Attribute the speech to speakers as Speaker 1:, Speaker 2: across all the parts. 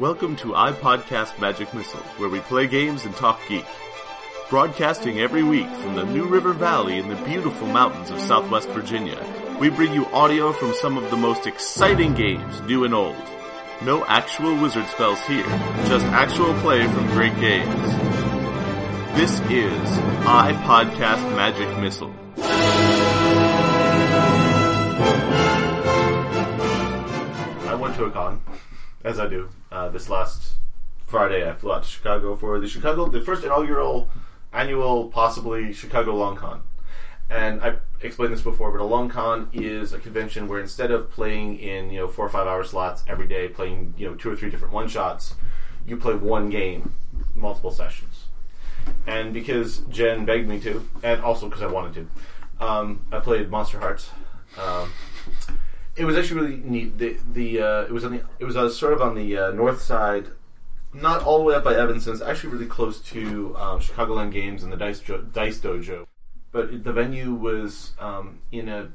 Speaker 1: Welcome to iPodcast Magic Missile, where we play games and talk geek. Broadcasting every week from the New River Valley in the beautiful mountains of Southwest Virginia, we bring you audio from some of the most exciting games, new and old. No actual wizard spells here, just actual play from great games. This is iPodcast Magic Missile. I went to a con, as I do. Uh, this last Friday, I flew out to Chicago for the Chicago, the first inaugural annual, possibly Chicago Long Con. And I explained this before, but a long con is a convention where instead of playing in you know four or five hour slots every day, playing you know two or three different one shots, you play one game, multiple sessions. And because Jen begged me to, and also because I wanted to, um, I played Monster Hearts. Um, it was actually really neat. The the uh, it was on the it was uh, sort of on the uh, north side, not all the way up by Evanston. It's actually really close to um, Chicagoland Games and the Dice jo- Dice Dojo. But it- the venue was um, in a.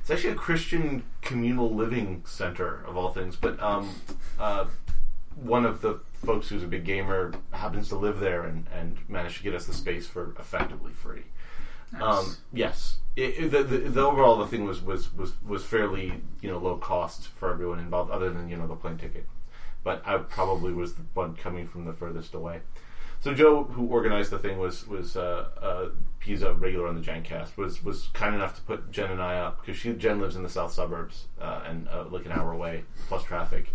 Speaker 1: It's actually a Christian communal living center of all things. But um, uh, one of the folks who's a big gamer happens to live there and, and managed to get us the space for effectively free. Um, yes, it, it- the, the, the overall the thing was, was, was, was fairly you know low cost for everyone involved, other than you know the plane ticket. But I probably was the one coming from the furthest away. So Joe, who organized the thing, was was uh, uh, he's a regular on the Gencast. Was was kind enough to put Jen and I up because she Jen lives in the south suburbs uh, and uh, like an hour away plus traffic.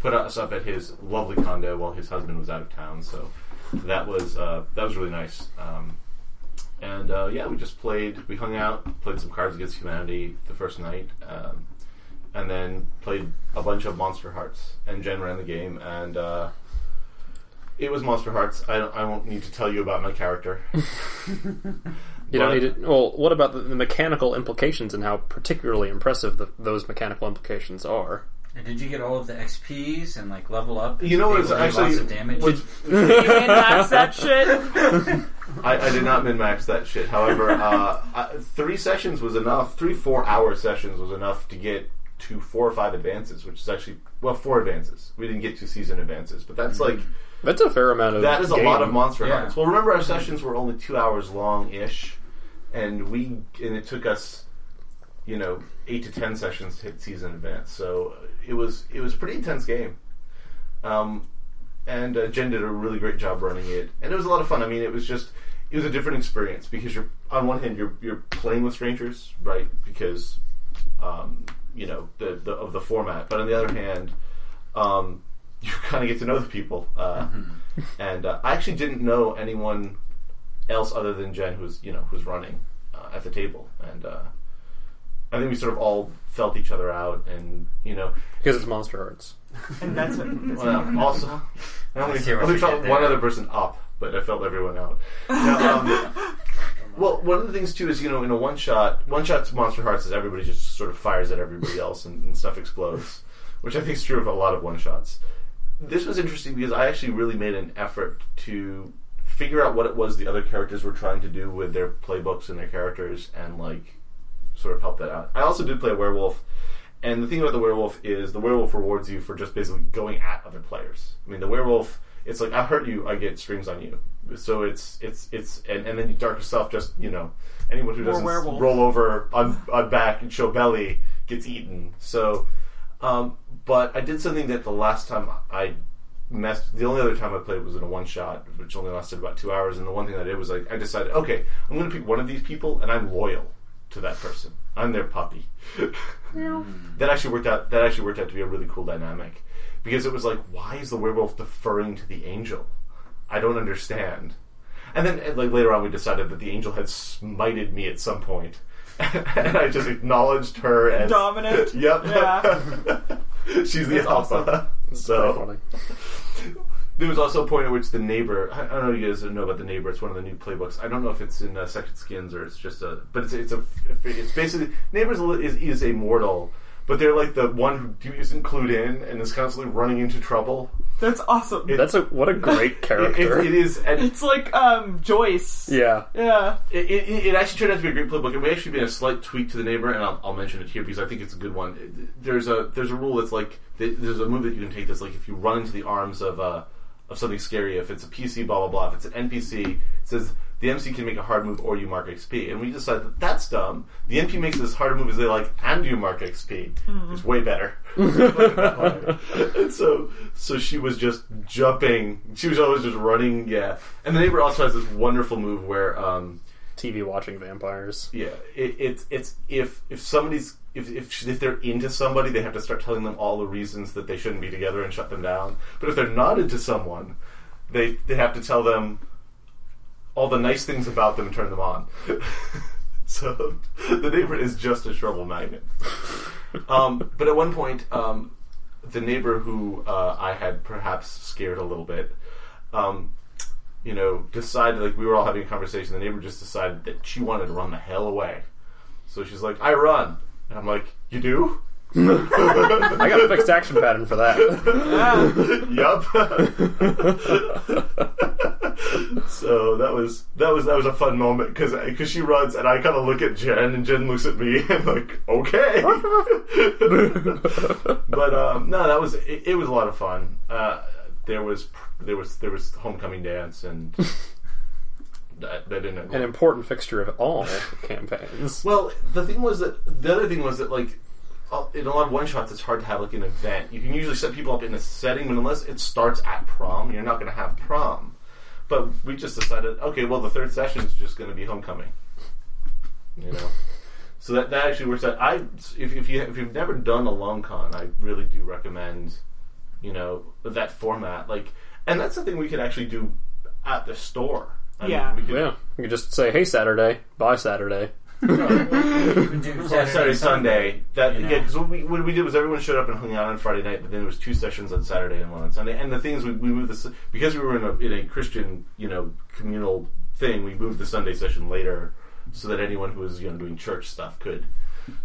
Speaker 1: Put us up at his lovely condo while his husband was out of town. So that was uh, that was really nice. Um, and uh, yeah, we just played. We hung out, played some Cards Against Humanity the first night, um, and then played a bunch of Monster Hearts. And Jen ran the game, and uh, it was Monster Hearts. I don't, I won't need to tell you about my character.
Speaker 2: You don't need it. Well, what about the, the mechanical implications and how particularly impressive the, those mechanical implications are?
Speaker 3: And did you get all of the XPs and like level up?
Speaker 1: You know what? It's
Speaker 3: Able
Speaker 1: actually
Speaker 3: lots of damage.
Speaker 1: what's-
Speaker 4: Min-max that shit.
Speaker 1: I, I did not min max that shit. However, uh, three sessions was enough. Three four hour sessions was enough to get to four or five advances, which is actually well four advances. We didn't get to season advances, but that's like
Speaker 2: That's a fair amount of.
Speaker 1: that is a lot of Monster
Speaker 3: Yeah.
Speaker 1: Hearts. Well, remember our sessions were only two hours long ish, and we and it took us, you know, eight to ten sessions to hit season advance. So uh, it was it was a pretty intense game. Um, and uh, Jen did a really great job running it, and it was a lot of fun. I mean, it was just it was a different experience because you're on one hand you're you're playing with strangers, right? Because um, you know the, the of the format, but on the other hand, um, you kind of get to know the people. Uh, And uh, I actually didn't know anyone else other than Jen, who's you know who's running uh, at the table, and uh, I think we sort of all felt each other out, and you know,
Speaker 2: because it's Monster Hearts.
Speaker 4: And that's it. That's
Speaker 1: well,
Speaker 4: it.
Speaker 1: also I only, I only felt one other person up, but I felt everyone out. Now, um, well, one of the things too is you know in a one shot, one shot's Monster Hearts is everybody just sort of fires at everybody else and, and stuff explodes, which I think is true of a lot of one shots. This was interesting because I actually really made an effort to figure out what it was the other characters were trying to do with their playbooks and their characters and like sort of help that out. I also did play a werewolf, and the thing about the werewolf is the werewolf rewards you for just basically going at other players. I mean, the werewolf, it's like I hurt you, I get strings on you. So it's it's it's and, and then you dark self just you know anyone who
Speaker 4: More
Speaker 1: doesn't
Speaker 4: werewolves.
Speaker 1: roll over on on back and show belly gets eaten. So, um, but I did something that the last time I messed. The only other time I played was in a one shot, which only lasted about two hours. And the one thing I did was like I decided, okay, I'm going to pick one of these people, and I'm loyal to that person. I'm their puppy. that actually worked out. That actually worked out to be a really cool dynamic because it was like, why is the werewolf deferring to the angel? I don't understand. And then, uh, like later on, we decided that the angel had smited me at some point, and I just acknowledged her as
Speaker 4: Dominant.
Speaker 1: Yep.
Speaker 4: Yeah.
Speaker 1: She's the
Speaker 4: That's
Speaker 1: alpha.
Speaker 2: Very
Speaker 1: So
Speaker 2: funny.
Speaker 1: There was also a point at which the neighbor. I I don't know if you guys know about the neighbor. It's one of the new playbooks. I don't know if it's in uh, Second Skins or it's just a. But it's it's a. It's basically neighbors is is a mortal, but they're like the one who isn't clued in and is constantly running into trouble.
Speaker 4: That's awesome.
Speaker 1: It-
Speaker 2: That's a what a great
Speaker 1: It, it,
Speaker 2: character.
Speaker 1: it is, and
Speaker 4: it's like um Joyce.
Speaker 2: yeah.
Speaker 4: Yeah.
Speaker 1: It, it, it actually turned out to be a great playbook, and we actually made a slight tweak to the neighbor, and I'll, I'll mention it here because I think it's a good one. There's a there's a rule that's like there's a move that you can take that's like if you run into the arms of uh, of something scary, if it's a PC, blah blah blah. If it's an NPC, it says the MC can make a hard move or you mark XP, and we decided that that's dumb. The NP makes this harder move as they like, and you mark XP. It's way better. and so so she was just jumping. She was always just running. Yeah, and the neighbor also has this wonderful move where. Um,
Speaker 2: TV watching vampires.
Speaker 1: yeah, it, it's it's if if somebody's if, if if they're into somebody, they have to start telling them all the reasons that they shouldn't be together and shut them down. But if they're not into someone, they they have to tell them all the nice things about them and turn them on. so the neighbor is just a trouble magnet. Um, but at one point, um, the neighbor who uh, I had perhaps scared a little bit. Um, you know, decided like we were all having a conversation. The neighbor just decided that she wanted to run the hell away. So she's like, "I run," and I'm like, "You do?"
Speaker 2: I got a fixed action pattern for that.
Speaker 1: yup. so that was that was that was a fun moment because she runs and I kind of look at Jen and Jen looks at me and like okay. but um, no, that was it, it was a lot of fun. Uh, there was there was there was homecoming dance and that, that didn't
Speaker 2: An important fixture of all campaigns.
Speaker 1: Well, the thing was that the other thing was that like uh, in a lot of one shots, it's hard to have like an event. You can usually set people up in a setting, but unless it starts at prom, you're not going to have prom. But we just decided, okay, well, the third session is just going to be homecoming. You know, so that that actually works out. I if, if you if you've never done a long con, I really do recommend you know that format. Like, and that's something we could actually do at the store. I mean,
Speaker 4: Yeah.
Speaker 1: we could,
Speaker 2: Yeah, you could just say, "Hey, Saturday, bye Saturday."
Speaker 3: You can do
Speaker 1: Or Saturday,
Speaker 3: Saturday,
Speaker 1: Sunday. That
Speaker 3: You know.
Speaker 1: yeah, because what we what we did was everyone showed up and hung out on Friday night, but then there was two sessions on Saturday and one on Sunday. And the thing is, we, we moved this because we were in a in a Christian you know communal thing. We moved the Sunday session later so that anyone who was you know doing church stuff could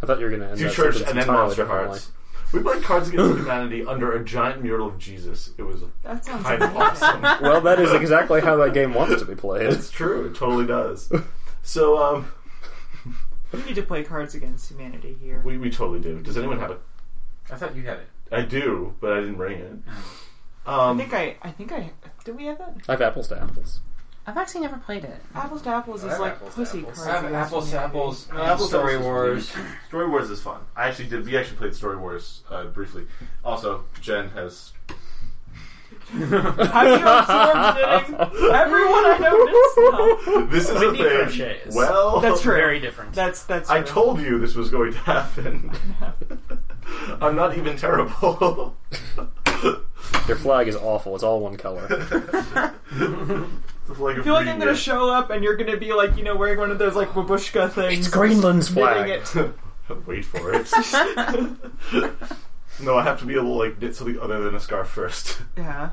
Speaker 2: I thought you were going to end
Speaker 1: do church and then
Speaker 2: entirely
Speaker 1: Monster
Speaker 2: differently.
Speaker 1: Hearts. We played Cards Against Humanity under a giant mural of Jesus. It was
Speaker 4: That sounds
Speaker 1: kind of awesome.
Speaker 2: Well, that is exactly how that game wants to be played.
Speaker 1: It's true. It totally does. So um,
Speaker 4: We need to play Cards Against Humanity here.
Speaker 1: we we totally do. Does anyone have it?
Speaker 3: I thought you had it.
Speaker 1: I do, but I didn't bring it.
Speaker 4: I
Speaker 1: Um,
Speaker 4: think I. I think I. Did we have that?
Speaker 2: I have apples to apples.
Speaker 5: I've actually never played it.
Speaker 4: Apples to apples
Speaker 3: I
Speaker 4: is
Speaker 3: have
Speaker 4: like
Speaker 3: apples to
Speaker 4: pussy
Speaker 3: apples.
Speaker 4: cards.
Speaker 3: I have
Speaker 4: Against
Speaker 3: apples to apples.
Speaker 1: No,
Speaker 3: and
Speaker 1: Apples to
Speaker 3: Story
Speaker 1: Apples is
Speaker 3: Wars.
Speaker 1: Story Wars is fun. I actually did. We actually played Story Wars uh, briefly. Also, Jen has.
Speaker 4: Have you absorbed knitting? Everyone I know knits now.
Speaker 1: This is
Speaker 5: Whitney
Speaker 1: a thing.
Speaker 5: crochets.
Speaker 1: Well,
Speaker 4: That's true.
Speaker 5: Very different.
Speaker 4: That's that's.
Speaker 1: I
Speaker 4: true.
Speaker 1: told you this was going to happen. I'm not even terrible.
Speaker 2: Your flag is awful. It's all one color.
Speaker 1: It's like a
Speaker 4: I feel like I'm gonna show up and you're gonna be like, you know, wearing one of those like babushka things.
Speaker 2: It's Greenland's
Speaker 4: knitting
Speaker 2: flag.
Speaker 4: it.
Speaker 1: Wait for it. no, I have to be able to like knit something other than a scarf first.
Speaker 4: Yeah.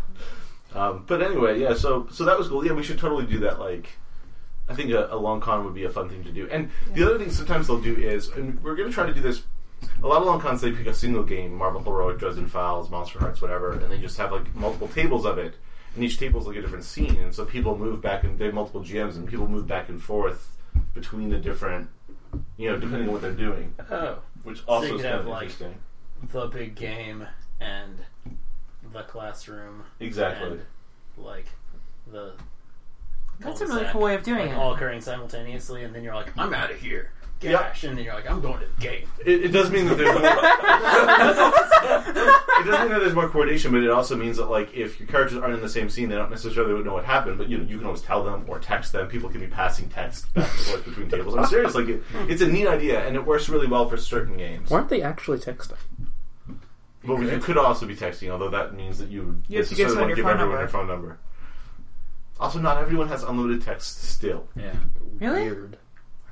Speaker 1: Um, but anyway, yeah. So so that was cool. Yeah, we should totally do that. Like, I think a, a long con would be a fun thing to do. And the other thing sometimes they'll do is, and we're going to try to do this. A lot of long cons they pick a single game, Marvel Heroic, Dresden Files, Monster Hearts, whatever, and they just have like multiple tables of it, and each table's like a different scene, and so people move back and they have multiple GMs, and people move back and forth between the different, you know, depending on what they're doing,
Speaker 5: Oh,
Speaker 1: which also
Speaker 5: you
Speaker 1: is kind
Speaker 5: have,
Speaker 1: of
Speaker 5: like-
Speaker 1: interesting.
Speaker 5: the big game and the classroom
Speaker 1: Exactly.
Speaker 5: and like the.
Speaker 6: That's a really cool way of doing
Speaker 5: like,
Speaker 6: it.
Speaker 5: All occurring simultaneously, and then you're like, I'm out of here.
Speaker 1: Yep.
Speaker 5: Gash, and then you're like, I'm going to the game.
Speaker 1: It, it does mean that there's more. it does mean that there's more coordination, but it also means that like if your characters aren't in the same scene, they don't necessarily know what happened. But you know, you can always tell them or text them. People can be passing text back and forth between tables. I'm serious. Like it, it's a neat idea, and it works really well for certain games.
Speaker 2: Why aren't they actually texting?
Speaker 1: But you could also be texting, although that means that you,
Speaker 4: You have to
Speaker 1: necessarily
Speaker 4: give
Speaker 1: want to give
Speaker 4: someone your
Speaker 1: everyone
Speaker 4: phone
Speaker 1: your phone number. Also, not everyone has unlimited text still.
Speaker 3: Yeah.
Speaker 6: Really?
Speaker 2: Weird.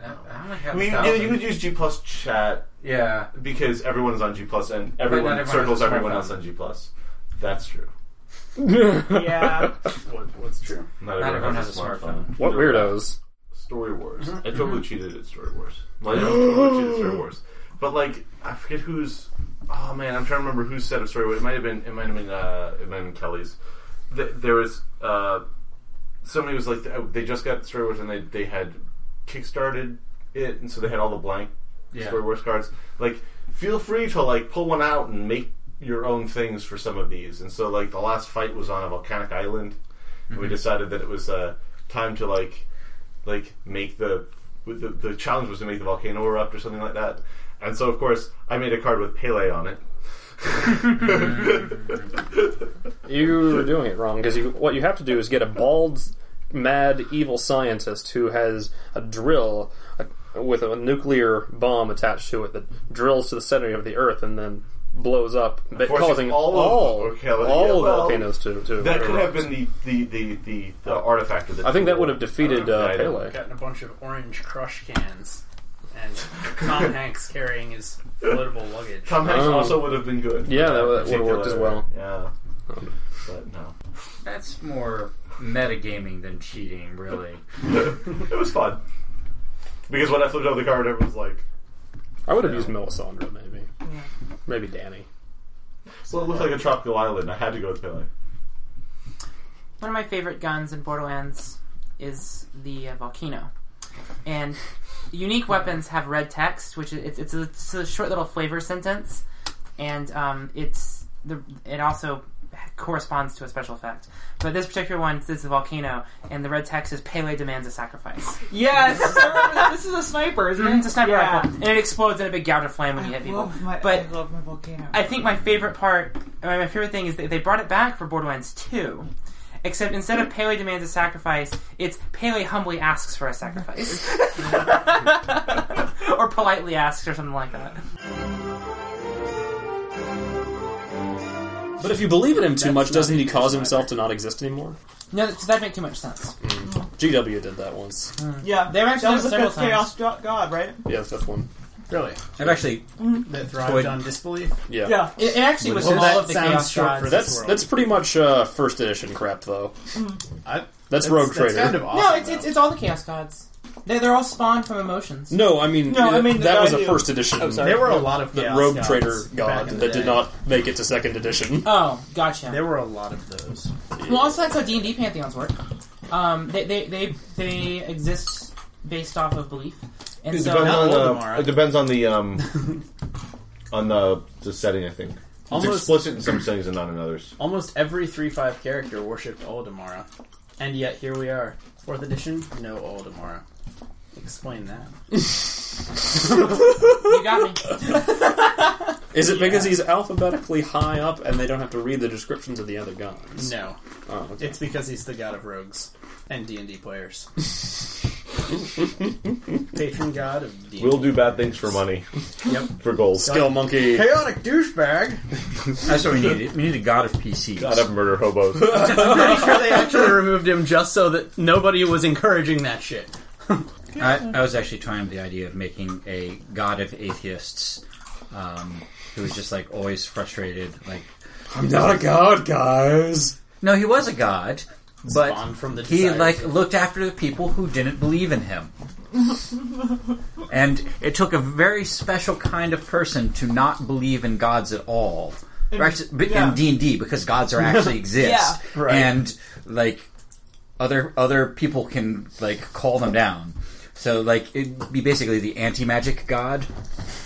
Speaker 3: I I only have
Speaker 1: I mean,
Speaker 3: a
Speaker 1: you, could use G Plus chat
Speaker 3: Yeah.
Speaker 1: because everyone is on G Plus, and everyone
Speaker 3: everyone
Speaker 1: circles everyone else on G Plus. That's true.
Speaker 4: Yeah.
Speaker 5: What, what's true?
Speaker 1: Not,
Speaker 3: everyone has a smartphone.
Speaker 2: What weirdos?
Speaker 1: Story Wars. I totally cheated at Story Wars. Well, I totally cheated at Story Wars. But, like, I forget who's. oh man, I'm trying to remember whose set of story. It might have been. It might have been. Uh, it might have been Kelly's. Th- There was uh, somebody was like they just got Story Wars and they they had kickstarted it, and so they had all the blank
Speaker 3: Yeah.
Speaker 1: Story Wars cards. Like, feel free to like pull one out and make your own things for some of these. And so like the last fight was on a volcanic island, and we decided that it was uh, time to like like make the the, the challenge was to make the volcano erupt or something like that. And so of course I made a card with Pele on it.
Speaker 2: You were doing it wrong because you, what you have to do is get a bald, mad, evil scientist who has a drill uh, with a nuclear bomb attached to it that drills to the center of the Earth and then blows up, causing
Speaker 1: all
Speaker 2: all
Speaker 1: of- okay,
Speaker 2: all
Speaker 1: yeah, well,
Speaker 2: volcanoes to, to
Speaker 1: that could have been the the, the, the, the artifact of the
Speaker 2: I think that would have defeated
Speaker 1: Uh,
Speaker 2: uh,
Speaker 1: I don't-
Speaker 2: Pele.
Speaker 5: Gotten a bunch of orange crush cans, and Tom Hanks carrying his floatable luggage.
Speaker 1: Tom Hanks
Speaker 2: Oh.
Speaker 1: also would have been good.
Speaker 2: Yeah,
Speaker 1: for
Speaker 2: that would- would've worked as well.
Speaker 1: Yeah, but no,
Speaker 6: That's more metagaming than cheating, really.
Speaker 1: it was fun because when I flipped over the card, everyone was like,
Speaker 2: I would have used Melisandre, maybe. Maybe Danny.
Speaker 1: "Well, it looked like a tropical island." I had to go with Pele.
Speaker 4: One of my favorite guns in Borderlands is the uh, volcano, and unique weapons have red text, which is it's, it's, a, it's a short little flavor sentence, and um, it's the it also corresponds to a special effect. But this particular one, this is a volcano, and the red text is Pele demands a sacrifice.
Speaker 7: Yes, this is a sniper, isn't mm, it?
Speaker 4: It's a sniper
Speaker 7: yeah.
Speaker 4: rifle, and it explodes in a big gout of flame when you hit people.
Speaker 7: my,
Speaker 4: But
Speaker 7: I love my volcano.
Speaker 4: I think my favorite part, uh, my favorite thing is that they brought it back for Borderlands 2. Except instead of Pele demands a sacrifice, it's Pele humbly asks for a sacrifice. or politely asks, or something like that.
Speaker 2: But if you believe in him too
Speaker 5: That's
Speaker 2: much, doesn't he cause himself to not exist anymore?
Speaker 4: No, that- that'd make too much sense. Mm-hmm.
Speaker 2: GW did that once. Hmm.
Speaker 7: yeah,
Speaker 4: They've actually
Speaker 7: that was
Speaker 4: done
Speaker 7: the
Speaker 4: several
Speaker 7: fifth chaos go- god, right?
Speaker 2: Yeah, that's fifth one.
Speaker 5: Really?
Speaker 6: I've actually mm-hmm.
Speaker 5: That thrived
Speaker 6: Toy-
Speaker 5: on disbelief?
Speaker 2: Yeah.
Speaker 7: Yeah.
Speaker 4: It, it actually was
Speaker 5: Well,
Speaker 4: all
Speaker 5: that
Speaker 4: of the
Speaker 5: sounds
Speaker 4: Chaos
Speaker 5: short
Speaker 4: Gods.
Speaker 5: for
Speaker 2: That's
Speaker 5: world.
Speaker 2: that's pretty much uh, first edition crap, though. Mm-hmm.
Speaker 5: I,
Speaker 2: That's, Rogue Trader.
Speaker 5: Kind of awesome.
Speaker 4: no, it's,
Speaker 5: though.
Speaker 4: it's, it's all the Chaos Gods. They're, they're all spawned from emotions.
Speaker 2: No, I mean,
Speaker 7: No, I mean,
Speaker 2: that
Speaker 7: the
Speaker 2: was a
Speaker 7: idea-
Speaker 2: first edition.
Speaker 7: Oh, sorry.
Speaker 5: there were a lot of
Speaker 2: the
Speaker 5: Chaos
Speaker 2: Rogue
Speaker 5: Gods
Speaker 2: Trader
Speaker 5: back
Speaker 2: god
Speaker 5: in the
Speaker 2: that did
Speaker 5: day.
Speaker 2: not make it to second edition.
Speaker 4: Oh, gotcha.
Speaker 5: There were a lot of those.
Speaker 4: Well, also that's how D and D pantheons work. Um, they, they they they exist based off of belief, and
Speaker 1: It
Speaker 4: so
Speaker 1: depends on
Speaker 5: Voldemort.
Speaker 1: the. It depends on the um, on the the setting. I think it's
Speaker 5: Almost-
Speaker 1: explicit in some settings and not in others.
Speaker 5: Almost every 3-5 character worshipped Olidammara. And yet here we are. 4th edition, no Olidammara. Explain that.
Speaker 4: you got me.
Speaker 2: Is it because he's alphabetically high up and they don't have to read the descriptions of the other gods?
Speaker 5: No.
Speaker 2: Oh, okay.
Speaker 5: It's because he's the god of rogues and D&D players. Patron god of D&D.
Speaker 1: We'll do bad things for money,
Speaker 5: Yep.
Speaker 1: for gold.
Speaker 2: Skill monkey.
Speaker 5: Chaotic douchebag.
Speaker 6: that's what we need. We need a god of PCs.
Speaker 1: God of murder hobos.
Speaker 5: I'm pretty sure they actually removed him just so that nobody was encouraging that shit.
Speaker 6: I, I was actually trying the idea of making a god of atheists um, who was just like always frustrated. Like,
Speaker 2: I'm not a god, guys.
Speaker 6: no, he was a god, but
Speaker 5: Spawned from the
Speaker 6: he
Speaker 5: desires
Speaker 6: like
Speaker 5: of-
Speaker 6: looked after the people who didn't believe in him. and it took a very special kind of person to not believe in gods at all. Or actually, but
Speaker 7: yeah.
Speaker 6: in D and D because gods are actually exist,
Speaker 7: Yeah.
Speaker 5: Right.
Speaker 6: and like other other people can like call them down. So like it'd be basically the anti magic god.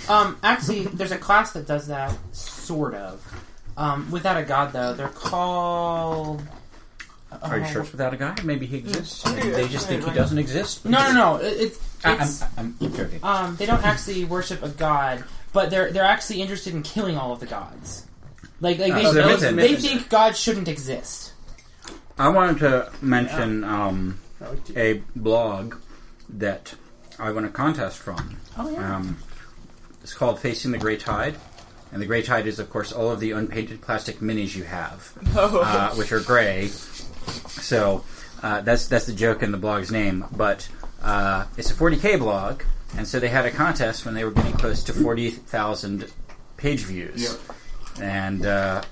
Speaker 4: Um, actually, there's a class that does that, sort of. Um, without a god, though, they're called.
Speaker 6: Are you
Speaker 4: oh,
Speaker 6: sure it's without a guy? Maybe he exists. Maybe they just think he doesn't exist.
Speaker 4: No, no, no. It, it's,
Speaker 6: I, I'm, I'm joking.
Speaker 4: um, they don't actually worship a god, but they're they're actually interested in killing all of the gods. Like, like they,
Speaker 6: Oh, they're
Speaker 4: they,
Speaker 6: within-
Speaker 4: they think God shouldn't exist.
Speaker 6: I wanted to mention um,
Speaker 5: I like to-
Speaker 6: a blog that I won a contest from.
Speaker 4: Oh yeah.
Speaker 6: Um, it's called Facing the Grey Tide. And the Grey Tide is, of course, all of the unpainted plastic minis you have, uh, which are gray. So uh, that's that's the joke in the blog's name. But uh, it's a 40k blog, and so they had a contest when they were getting close to 40,000 page views, and uh,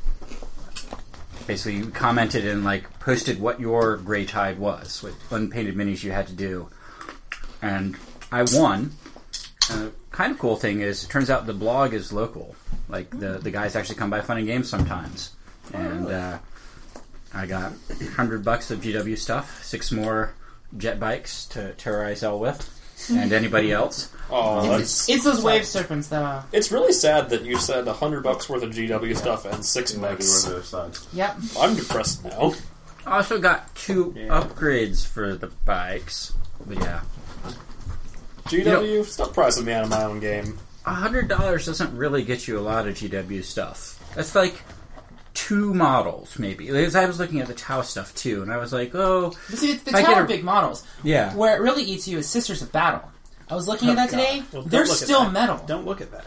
Speaker 6: basically you commented and like posted what your Grey Tide was, what unpainted minis you had to do, and I won. uh, kind of cool thing is, it turns out the blog is local. Like the the guys actually come by Fun and Games sometimes, and uh, I got hundred bucks of GW stuff, six more jet bikes to terrorize Elle with, and anybody else.
Speaker 2: Oh,
Speaker 4: It's, um,
Speaker 2: that's,
Speaker 4: it's those wave serpents, though.
Speaker 2: it's really sad that you said a hundred bucks worth of GW stuff and six
Speaker 1: It might
Speaker 2: bucks.
Speaker 1: on the other side.
Speaker 4: Yep.
Speaker 2: I'm depressed now.
Speaker 6: I Also got two
Speaker 5: Yeah.
Speaker 6: upgrades for the bikes. But yeah,
Speaker 2: GW, stop pricing me out of my own game.
Speaker 6: hundred dollars doesn't really get you a lot of GW stuff. That's like two models, maybe. Because I was looking at the Tau stuff too, and I was like, oh,
Speaker 4: But see, the
Speaker 6: I
Speaker 4: tower
Speaker 6: get
Speaker 4: are
Speaker 6: a-
Speaker 4: big models.
Speaker 6: yeah.
Speaker 4: Where it really eats you is Sisters of Battle. I was looking at oh, that today.
Speaker 5: Well, don't
Speaker 4: They're
Speaker 5: look at
Speaker 4: still
Speaker 5: that.
Speaker 4: metal.
Speaker 5: Don't look at that.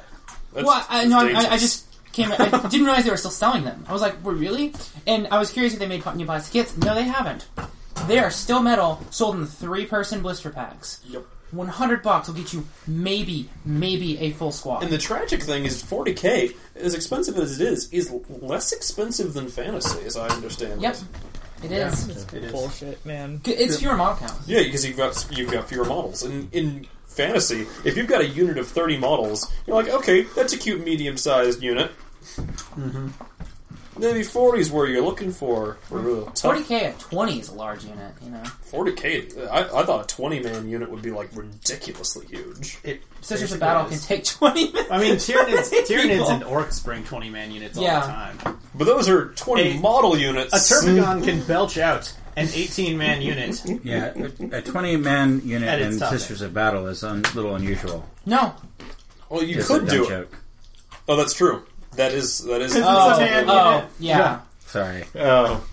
Speaker 2: That's,
Speaker 4: well, I,
Speaker 2: that's
Speaker 4: no, I, I
Speaker 2: dangerous.
Speaker 4: just came. I didn't realize they were still selling them. I was like, "Were really?" And I was curious if they made new plastic kits. No, they haven't. They are still metal, sold in three-person blister packs.
Speaker 2: Yep.
Speaker 4: One hundred bucks will get you maybe, maybe a full squad.
Speaker 2: And the tragic thing is, 40k, as expensive as it is, is less expensive than fantasy, as I understand
Speaker 4: Yep,
Speaker 2: it.
Speaker 4: it is.
Speaker 5: It is.
Speaker 7: Bullshit, man.
Speaker 4: It's fewer model counts.
Speaker 2: Yeah, because you've got you've got fewer models. And in fantasy, if you've got a unit of 30 models, you're like, okay, that's a cute medium-sized unit.
Speaker 5: Mm-hmm.
Speaker 2: Maybe 40 is where you're looking for. for real tough.
Speaker 4: Forty k at twenty is a large unit. You know,
Speaker 2: 40k. I, I thought a 20 man unit would be like ridiculously huge.
Speaker 5: It
Speaker 4: Sisters
Speaker 5: basically
Speaker 4: of Battle
Speaker 5: is.
Speaker 4: can take twenty. minutes.
Speaker 5: I mean, Tyranids, Tyranids and Orcs bring 20 man units all the time.
Speaker 2: But those are 20
Speaker 5: A-
Speaker 2: model units.
Speaker 5: A Tervigon can belch out an 18 man unit.
Speaker 6: Yeah, a, a 20 man unit
Speaker 5: At its
Speaker 6: in
Speaker 5: top
Speaker 6: Sisters of Battle is a un, little unusual.
Speaker 4: No.
Speaker 2: Well, you
Speaker 6: Just
Speaker 2: could
Speaker 6: a
Speaker 2: do it.
Speaker 6: joke.
Speaker 2: Oh, that's true. That is that is.
Speaker 7: It's
Speaker 4: Oh,
Speaker 7: man
Speaker 4: oh,
Speaker 7: unit.
Speaker 4: yeah.
Speaker 6: Sorry.
Speaker 1: Oh,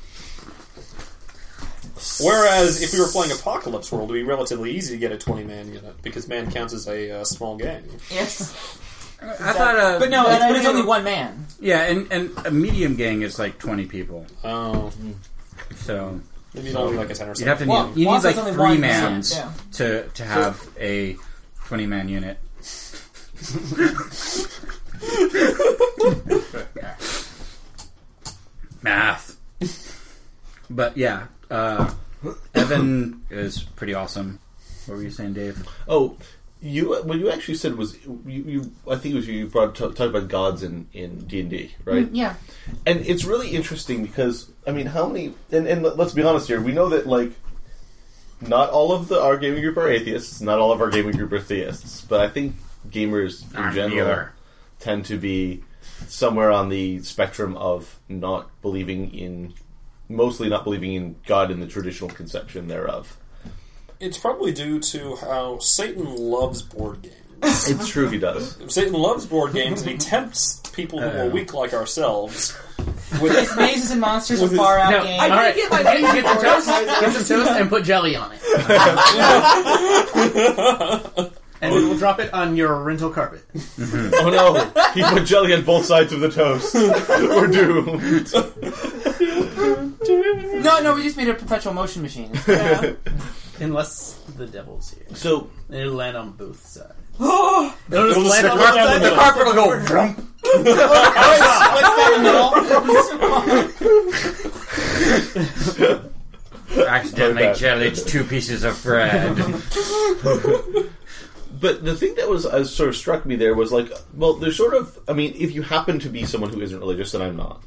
Speaker 2: Whereas if we were playing Apocalypse World, it'd be relatively easy to get a 20 man unit because man counts as a uh, small gang.
Speaker 4: Yes.
Speaker 6: I thought, uh,
Speaker 4: But no, it's, but it's only one man.
Speaker 6: yeah, and, and a medium gang is like 20 people.
Speaker 2: Oh,
Speaker 6: So
Speaker 2: maybe you don't need like a 10 or
Speaker 6: you'd
Speaker 2: something.
Speaker 6: have to
Speaker 4: Well,
Speaker 6: you need
Speaker 4: Wasp
Speaker 6: like
Speaker 4: is only
Speaker 6: three
Speaker 4: one
Speaker 6: mans
Speaker 4: man,
Speaker 6: to, to have a 20 man unit. Math. But yeah, uh, Evan is pretty awesome. What were you saying, Dave?
Speaker 1: oh, you what you actually said was you. you I think it was you. You brought talked about gods in in D and D, right?
Speaker 4: Yeah.
Speaker 1: And it's really interesting because I mean, how many? And, and let's be honest here. We know that like not all of the our gaming group are atheists. Not all of our gaming group are theists. But I think gamers in
Speaker 6: I'm
Speaker 1: general
Speaker 6: neither.
Speaker 1: Tend to be somewhere on the spectrum of not believing in, mostly not believing in God in the traditional conception thereof.
Speaker 2: It's probably due to how Satan loves board games.
Speaker 1: It's true, he does.
Speaker 2: Satan loves board games and he tempts people who are
Speaker 6: Uh-oh.
Speaker 2: weak like ourselves.
Speaker 4: It's Mazes and Monsters
Speaker 2: With
Speaker 4: a
Speaker 2: his-
Speaker 4: far out
Speaker 3: No,
Speaker 4: game.
Speaker 3: I
Speaker 7: All right.
Speaker 3: did get my
Speaker 7: Get-
Speaker 3: get some toast, get some toast, and put jelly on it.
Speaker 5: And we will drop it on your rental carpet.
Speaker 1: Oh no! He put jelly on both sides of the toast. We're doomed.
Speaker 4: No, no, we just made a perpetual motion machine.
Speaker 5: Unless the devil's here.
Speaker 1: So
Speaker 5: It'll land on both sides.
Speaker 7: Oh,
Speaker 5: It'll just
Speaker 2: It'll
Speaker 5: land on
Speaker 2: stick
Speaker 5: both sides.
Speaker 2: the
Speaker 5: The carpet will go jump.
Speaker 4: What's that in the middle?
Speaker 6: Accidentally
Speaker 1: Like that.
Speaker 6: jellied two pieces of bread.
Speaker 1: But the thing that was uh, sort of struck me there was like, well, there's sort of, I mean, if you happen to be someone who isn't religious, and I'm not,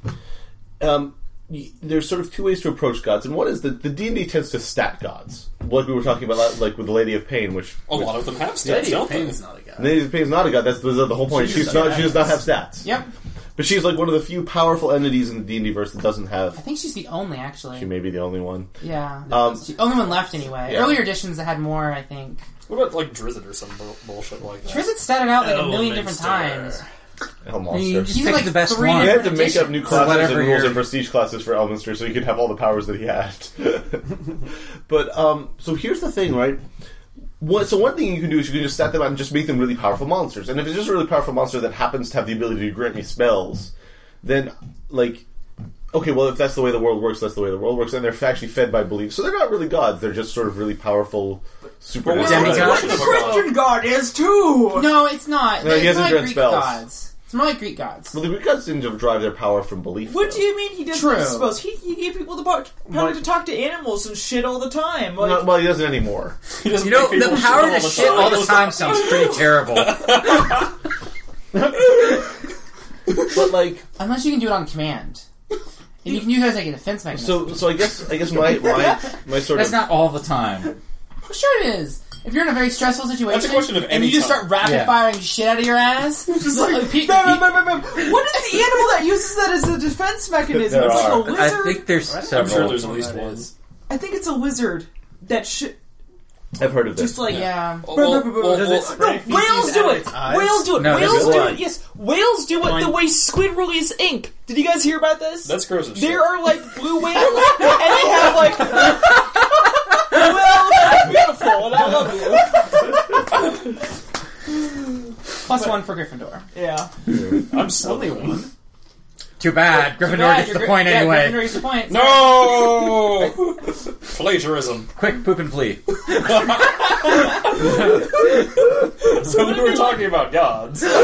Speaker 1: um, y- there's sort of two ways to approach gods, and one is that the D and D tends to stat gods, like we were talking about, like with the Lady of Pain, which
Speaker 2: A lot of them have stats,
Speaker 5: Lady
Speaker 2: don't
Speaker 5: of
Speaker 2: they?
Speaker 5: Pain's not a guy.
Speaker 1: Lady of Pain is not a god. That's the, the whole point.
Speaker 5: She
Speaker 1: She's
Speaker 5: just
Speaker 1: not.
Speaker 5: has
Speaker 1: She does not have stats.
Speaker 4: Yep.
Speaker 1: But she's like one of the few powerful entities in the D and D verse that doesn't have
Speaker 4: I
Speaker 1: have.
Speaker 4: think she's the only, actually.
Speaker 1: She may be the only one.
Speaker 4: Yeah.
Speaker 1: Um,
Speaker 4: She- only one left, anyway.
Speaker 1: Yeah.
Speaker 4: Earlier editions that had more, I think.
Speaker 2: What about like Drizzt or some bull- bullshit like that?
Speaker 4: Drizzt started out like a million different
Speaker 5: Elminster.
Speaker 4: times.
Speaker 1: Hell
Speaker 6: You
Speaker 1: monster.
Speaker 6: just
Speaker 4: He's
Speaker 6: pick
Speaker 4: like
Speaker 6: the best
Speaker 4: three
Speaker 6: one.
Speaker 1: You had to make up new
Speaker 4: editions.
Speaker 1: classes
Speaker 6: whatever
Speaker 1: and rules
Speaker 6: you're-
Speaker 1: and prestige classes for Elminster so you could have all the powers that he had. but um, so here's the thing, right? What, so one thing you can do is you can just stat them out and just make them really powerful monsters. And if it's just a really powerful monster that happens to have the ability to grant me spells, then like, okay, well if that's the way the world works, that's the way the world works. And they're actually fed by belief, so they're not really gods. They're just sort of really powerful supernatural.
Speaker 2: Well,
Speaker 7: what the Christian God is too.
Speaker 4: No, it's not.
Speaker 1: No, he
Speaker 4: it's
Speaker 1: hasn't
Speaker 4: not
Speaker 1: read
Speaker 4: Greek
Speaker 1: spells.
Speaker 4: gods. It's more like Greek gods.
Speaker 1: Well, the Greek gods seem to derive their power from belief.
Speaker 7: What
Speaker 1: though.
Speaker 7: do you mean he doesn't
Speaker 4: True.
Speaker 7: suppose? He, he gave people the power, power to talk to animals and shit all the time. Like,
Speaker 1: No, well, he doesn't anymore.
Speaker 2: He doesn't
Speaker 6: You know, the power to
Speaker 2: the
Speaker 6: shit all the time sounds pretty terrible.
Speaker 1: But like,
Speaker 4: Unless you can do it on command. And you can use that as like a defense mechanism.
Speaker 1: so so I guess I guess my my my sort
Speaker 6: That's
Speaker 1: of
Speaker 6: not all the time.
Speaker 4: Well, sure it is. If you're in a very stressful situation,
Speaker 2: That's a question of
Speaker 4: and
Speaker 2: any
Speaker 4: you just
Speaker 2: time.
Speaker 4: start rapid
Speaker 6: Yeah.
Speaker 4: firing shit out of your ass, just like, pe-
Speaker 7: Bam, bam, bam, bam, bam. What is the animal that uses that as a defense mechanism?
Speaker 1: There
Speaker 7: It's like a
Speaker 1: are.
Speaker 7: lizard.
Speaker 6: I think there's
Speaker 2: I'm
Speaker 6: several.
Speaker 2: sure there's at least one.
Speaker 7: I think it's a lizard that should
Speaker 1: I've heard of this.
Speaker 7: just like
Speaker 4: yeah.
Speaker 2: Well, well, well,
Speaker 5: Does it spray
Speaker 7: No,
Speaker 5: feces
Speaker 7: whales
Speaker 5: out
Speaker 7: do
Speaker 5: of
Speaker 7: it.
Speaker 5: its eyes?
Speaker 7: Whales do it.
Speaker 6: No,
Speaker 7: whales
Speaker 6: that's
Speaker 7: do
Speaker 6: blood.
Speaker 7: it. Yes, whales do it the way squid release ink. Did you guys hear about this?
Speaker 2: That's gross as shit.
Speaker 7: There are like blue whales, and they have like. well, that's beautiful, and I love you.
Speaker 4: Plus one for Gryffindor.
Speaker 7: Yeah.
Speaker 2: I'm only one.
Speaker 6: Too bad. Gryffindor
Speaker 4: Yeah,
Speaker 6: gets
Speaker 4: you're
Speaker 6: the
Speaker 4: Gry-
Speaker 6: point
Speaker 4: yeah,
Speaker 6: anyway.
Speaker 4: Gryffindor gets the point.
Speaker 2: No! Plagiarism.
Speaker 6: Quick, poop and flee.
Speaker 2: So we were talking about gods.
Speaker 7: Seriously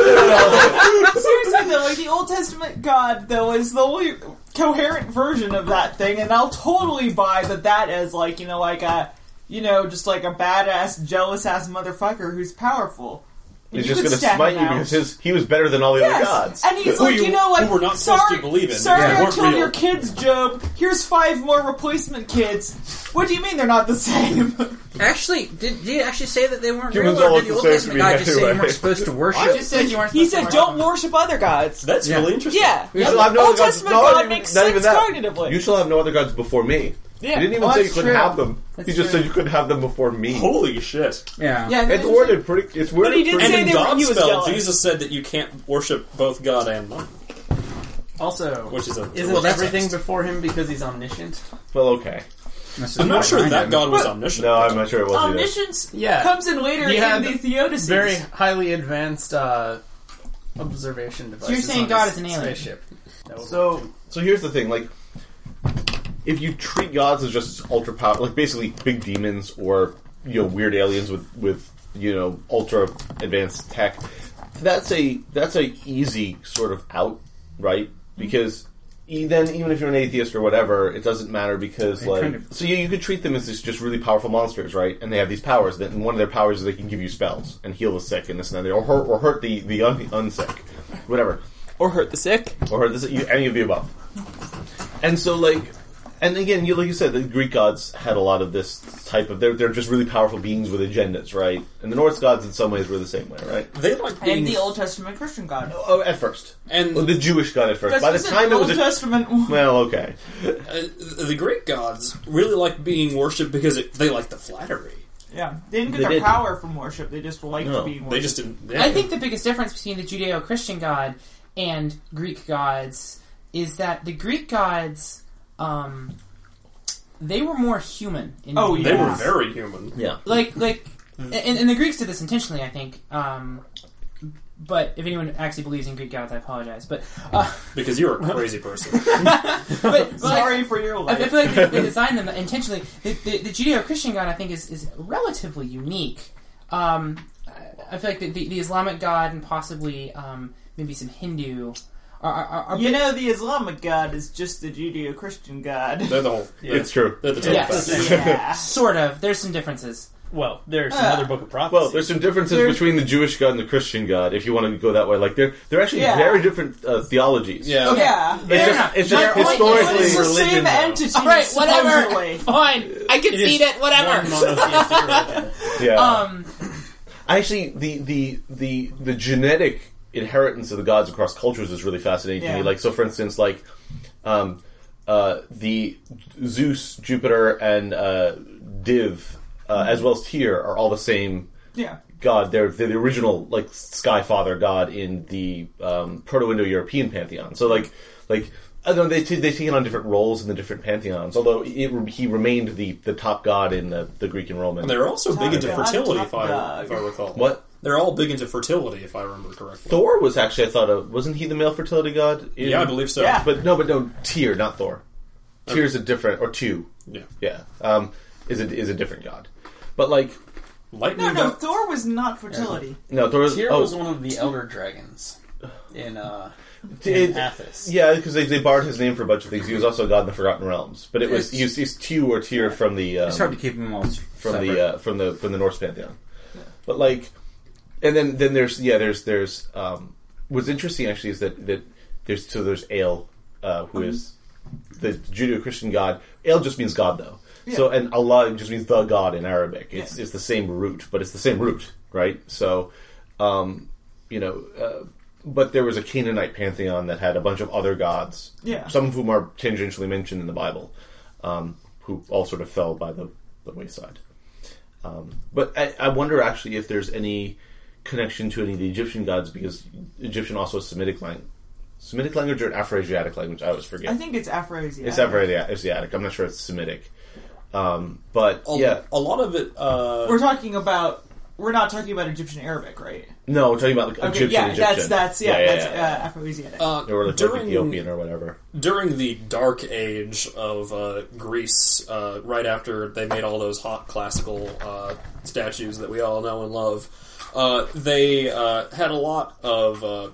Speaker 7: though, like the Old Testament God though is the only coherent version of that thing, and I'll totally buy that that is like you know like a you know just like a badass jealous ass motherfucker who's powerful.
Speaker 1: He's
Speaker 7: You
Speaker 1: just going to smite you
Speaker 7: out.
Speaker 1: because his, he was better than all the
Speaker 7: Yes,
Speaker 1: other gods.
Speaker 7: and he's
Speaker 2: Who
Speaker 7: like,
Speaker 2: you-
Speaker 7: you know, like,
Speaker 2: who we're not supposed
Speaker 7: sorry,
Speaker 2: to believe in,
Speaker 7: Sorry,
Speaker 2: because they
Speaker 7: I
Speaker 2: weren't
Speaker 7: killed
Speaker 2: real."
Speaker 7: your kids, Job. Here's five more replacement kids. What do you mean they're not the same?
Speaker 6: Actually, did, did he actually say that they weren't
Speaker 1: Humans
Speaker 6: real, or did the
Speaker 1: look
Speaker 6: Old
Speaker 1: the same to
Speaker 6: Testament God just say you
Speaker 1: anyway.
Speaker 6: weren't supposed to
Speaker 4: I
Speaker 6: worship?
Speaker 4: just said you weren't.
Speaker 7: he said,
Speaker 4: to
Speaker 7: "Don't worship other gods."
Speaker 2: That's
Speaker 6: Yeah.
Speaker 2: really interesting.
Speaker 7: yeah,
Speaker 1: You shall have no
Speaker 7: Old
Speaker 1: other gods.
Speaker 7: Testament
Speaker 1: No,
Speaker 7: God
Speaker 1: not even-
Speaker 7: makes
Speaker 1: not
Speaker 7: sense
Speaker 1: even that.
Speaker 7: cognitively.
Speaker 1: You shall have no other gods before me.
Speaker 7: Yeah.
Speaker 1: He didn't even
Speaker 4: Well,
Speaker 1: say you
Speaker 4: that's
Speaker 1: couldn't
Speaker 4: true.
Speaker 1: have them.
Speaker 4: That's
Speaker 1: he just
Speaker 4: true.
Speaker 1: said you couldn't have them before me.
Speaker 2: Holy shit.
Speaker 6: Yeah.
Speaker 4: Yeah,
Speaker 1: It's worded pretty. It's worded
Speaker 7: he did
Speaker 1: pretty.
Speaker 2: And
Speaker 7: say
Speaker 2: in
Speaker 7: they were- he was
Speaker 2: Godspell,
Speaker 7: jealous.
Speaker 2: Jesus said that you can't worship both God and money,
Speaker 5: Also,
Speaker 2: which is a
Speaker 5: isn't
Speaker 2: well,
Speaker 5: everything
Speaker 2: next.
Speaker 5: before him because he's omniscient?
Speaker 1: Well, okay.
Speaker 6: This is
Speaker 2: I'm not
Speaker 6: what
Speaker 2: sure
Speaker 6: behind
Speaker 2: that
Speaker 6: him.
Speaker 2: God was omniscient.
Speaker 1: No, I'm not sure it was either.
Speaker 7: Omniscience
Speaker 5: Yeah.
Speaker 7: comes in later
Speaker 5: He
Speaker 7: in
Speaker 5: had
Speaker 7: the Theodicies.
Speaker 5: Very highly advanced uh, observation devices.
Speaker 4: you're saying God is an alien.
Speaker 5: Spaceship. That
Speaker 1: So, so here's the thing: like, if you treat gods as just ultra power, like basically big demons or you know weird aliens with with you know ultra advanced tech, that's a that's a easy sort of out, right? Mm-hmm. Because e- then even if you're an atheist or whatever, it doesn't matter because like
Speaker 6: kind of-
Speaker 1: so you, you could treat them as this just really powerful monsters, right? And they have these powers. That and one of their powers is they can give you spells and heal the sick and this and that, or hurt or hurt the the un, unsick, whatever
Speaker 7: or hurt the sick.
Speaker 1: or this you, any of the above. And so, like, and again, you like you said, the Greek gods had a lot of this type of they're they're just really powerful beings with agendas, right? And the Norse gods, in some ways, were the same way, right?
Speaker 2: They like being
Speaker 7: And the Old Testament Christian God.
Speaker 1: Oh, at first,
Speaker 2: and
Speaker 1: well, the Jewish god at first. By the
Speaker 7: what I said,
Speaker 1: time it
Speaker 7: Old
Speaker 1: was a,
Speaker 7: Testament.
Speaker 1: well, okay,
Speaker 2: uh, the Greek gods really like being worshipped because it, they like the flattery.
Speaker 7: Yeah, they didn't get
Speaker 1: They
Speaker 7: their
Speaker 1: did.
Speaker 7: power from worship. They just liked
Speaker 1: No,
Speaker 7: being worshipped.
Speaker 2: They just didn't.
Speaker 4: I think the biggest difference between the Judeo-Christian God and Greek gods is that the Greek gods, um, they were more human. In
Speaker 7: Oh,
Speaker 4: many
Speaker 2: they were
Speaker 4: ways.
Speaker 2: very human.
Speaker 1: yeah.
Speaker 4: like like, and, and the Greeks did this intentionally, I think. Um, but if anyone actually believes in Greek gods, I apologize. But uh,
Speaker 2: Because you're a crazy person.
Speaker 4: but, but like,
Speaker 7: Sorry for your
Speaker 4: I
Speaker 7: life.
Speaker 4: I feel like they, they designed them intentionally. The, the, the Judeo-Christian God, I think, is, is relatively unique. Um, I- I feel like the, the, the Islamic God and possibly um, maybe some Hindu
Speaker 7: you know, the Islamic God is just the Judeo-Christian God.
Speaker 2: They're the whole.
Speaker 1: It's true.
Speaker 2: They're the
Speaker 4: Yes.
Speaker 7: yeah.
Speaker 4: sort of. There's some differences.
Speaker 5: well, there's some
Speaker 7: Ah.
Speaker 5: other book of prophecy.
Speaker 1: Well, there's some differences
Speaker 7: There's-
Speaker 1: between the Jewish God and the Christian God, if you want to go that way. Like they're they're actually
Speaker 7: Yeah.
Speaker 1: very different uh, theologies.
Speaker 2: Yeah.
Speaker 4: Okay.
Speaker 7: Yeah.
Speaker 1: It's
Speaker 4: Fair
Speaker 1: just,
Speaker 4: enough.
Speaker 1: it's
Speaker 4: My
Speaker 1: just
Speaker 4: point
Speaker 1: historically.
Speaker 7: It's the
Speaker 5: religion,
Speaker 7: same
Speaker 5: though.
Speaker 7: entity.
Speaker 4: All right, whatever.
Speaker 7: supposedly.
Speaker 4: Fine. I can
Speaker 5: It
Speaker 4: see that. Whatever.
Speaker 5: one monotheistic religion.
Speaker 1: yeah.
Speaker 4: Um,
Speaker 1: Actually, the, the the the genetic inheritance of the gods across cultures is really fascinating to me. Like, so for instance, like um, uh, the Zeus, Jupiter, and uh, Div, uh, as well as Tyr, are all the same
Speaker 7: Yeah.
Speaker 1: god. They're, they're the original like Sky Father god in the um, Proto-Indo-European pantheon. So like like. I don't know, they, t- they take on different roles in the different pantheons, although it, he remained the, the top god in the, the Greek and Roman.
Speaker 2: And they're also big into fertility, if I, if I recall.
Speaker 1: What?
Speaker 2: They're all big into fertility, if I remember correctly.
Speaker 1: Thor was actually, I thought, of, wasn't he the male fertility god? in-
Speaker 2: Yeah, I believe so.
Speaker 7: Yeah.
Speaker 1: But no, but no, Tyr, not Thor. Tyr's a different, or two,
Speaker 2: Yeah.
Speaker 1: yeah, um, is a is a different god. But like,
Speaker 2: Lightning
Speaker 7: No, no,
Speaker 2: got-
Speaker 7: Thor was not fertility.
Speaker 1: no, Thor was.
Speaker 5: Tyr
Speaker 1: oh,
Speaker 5: was one of the elder dragons. in uh,
Speaker 1: It-
Speaker 5: in Athos.
Speaker 1: Yeah, because they, they borrowed his name for a bunch of things. He was also a god in the Forgotten Realms, but it was
Speaker 5: It's-
Speaker 1: he's, he's Tew or Tyr from the um,
Speaker 6: It's hard to keep them all
Speaker 1: from
Speaker 6: separate.
Speaker 1: the uh, from the from the Norse pantheon. But like, and then then there's yeah there's there's um, what's interesting actually is that that there's so there's El, uh, who is the Judeo-Christian god. El just means God though. So and Allah just means the God in Arabic. It's it's the same root, but it's the same root, right? So, um, you know. Uh, but there was a Canaanite pantheon that had a bunch of other gods,
Speaker 7: Yeah.
Speaker 1: some of whom are tangentially mentioned in the Bible, um, who all sort of fell by the, the wayside. Um, but I, I wonder actually if there's any connection to any of the Egyptian gods because Egyptian also is Semitic language. Semitic language or Afroasiatic language? I always forget.
Speaker 7: I think it's Afroasiatic.
Speaker 1: it's Afro-Asiatic. I'm not sure it's Semitic. Um, but
Speaker 2: A,
Speaker 1: yeah,
Speaker 2: a lot of it. Uh,
Speaker 7: We're talking about. We're not talking about Egyptian Arabic, right?
Speaker 1: no, we're talking about like
Speaker 7: Okay,
Speaker 1: Egyptian.
Speaker 7: yeah,
Speaker 1: Egyptian.
Speaker 7: that's that's yeah,
Speaker 1: yeah,
Speaker 7: that's
Speaker 1: yeah.
Speaker 7: Uh, Afroasiatic.
Speaker 2: uh,
Speaker 1: or like, like
Speaker 2: during
Speaker 1: Ethiopian or whatever.
Speaker 2: during the dark age of uh, Greece, uh, right after they made all those hot classical uh, statues that we all know and love, uh, they uh, had a lot of uh,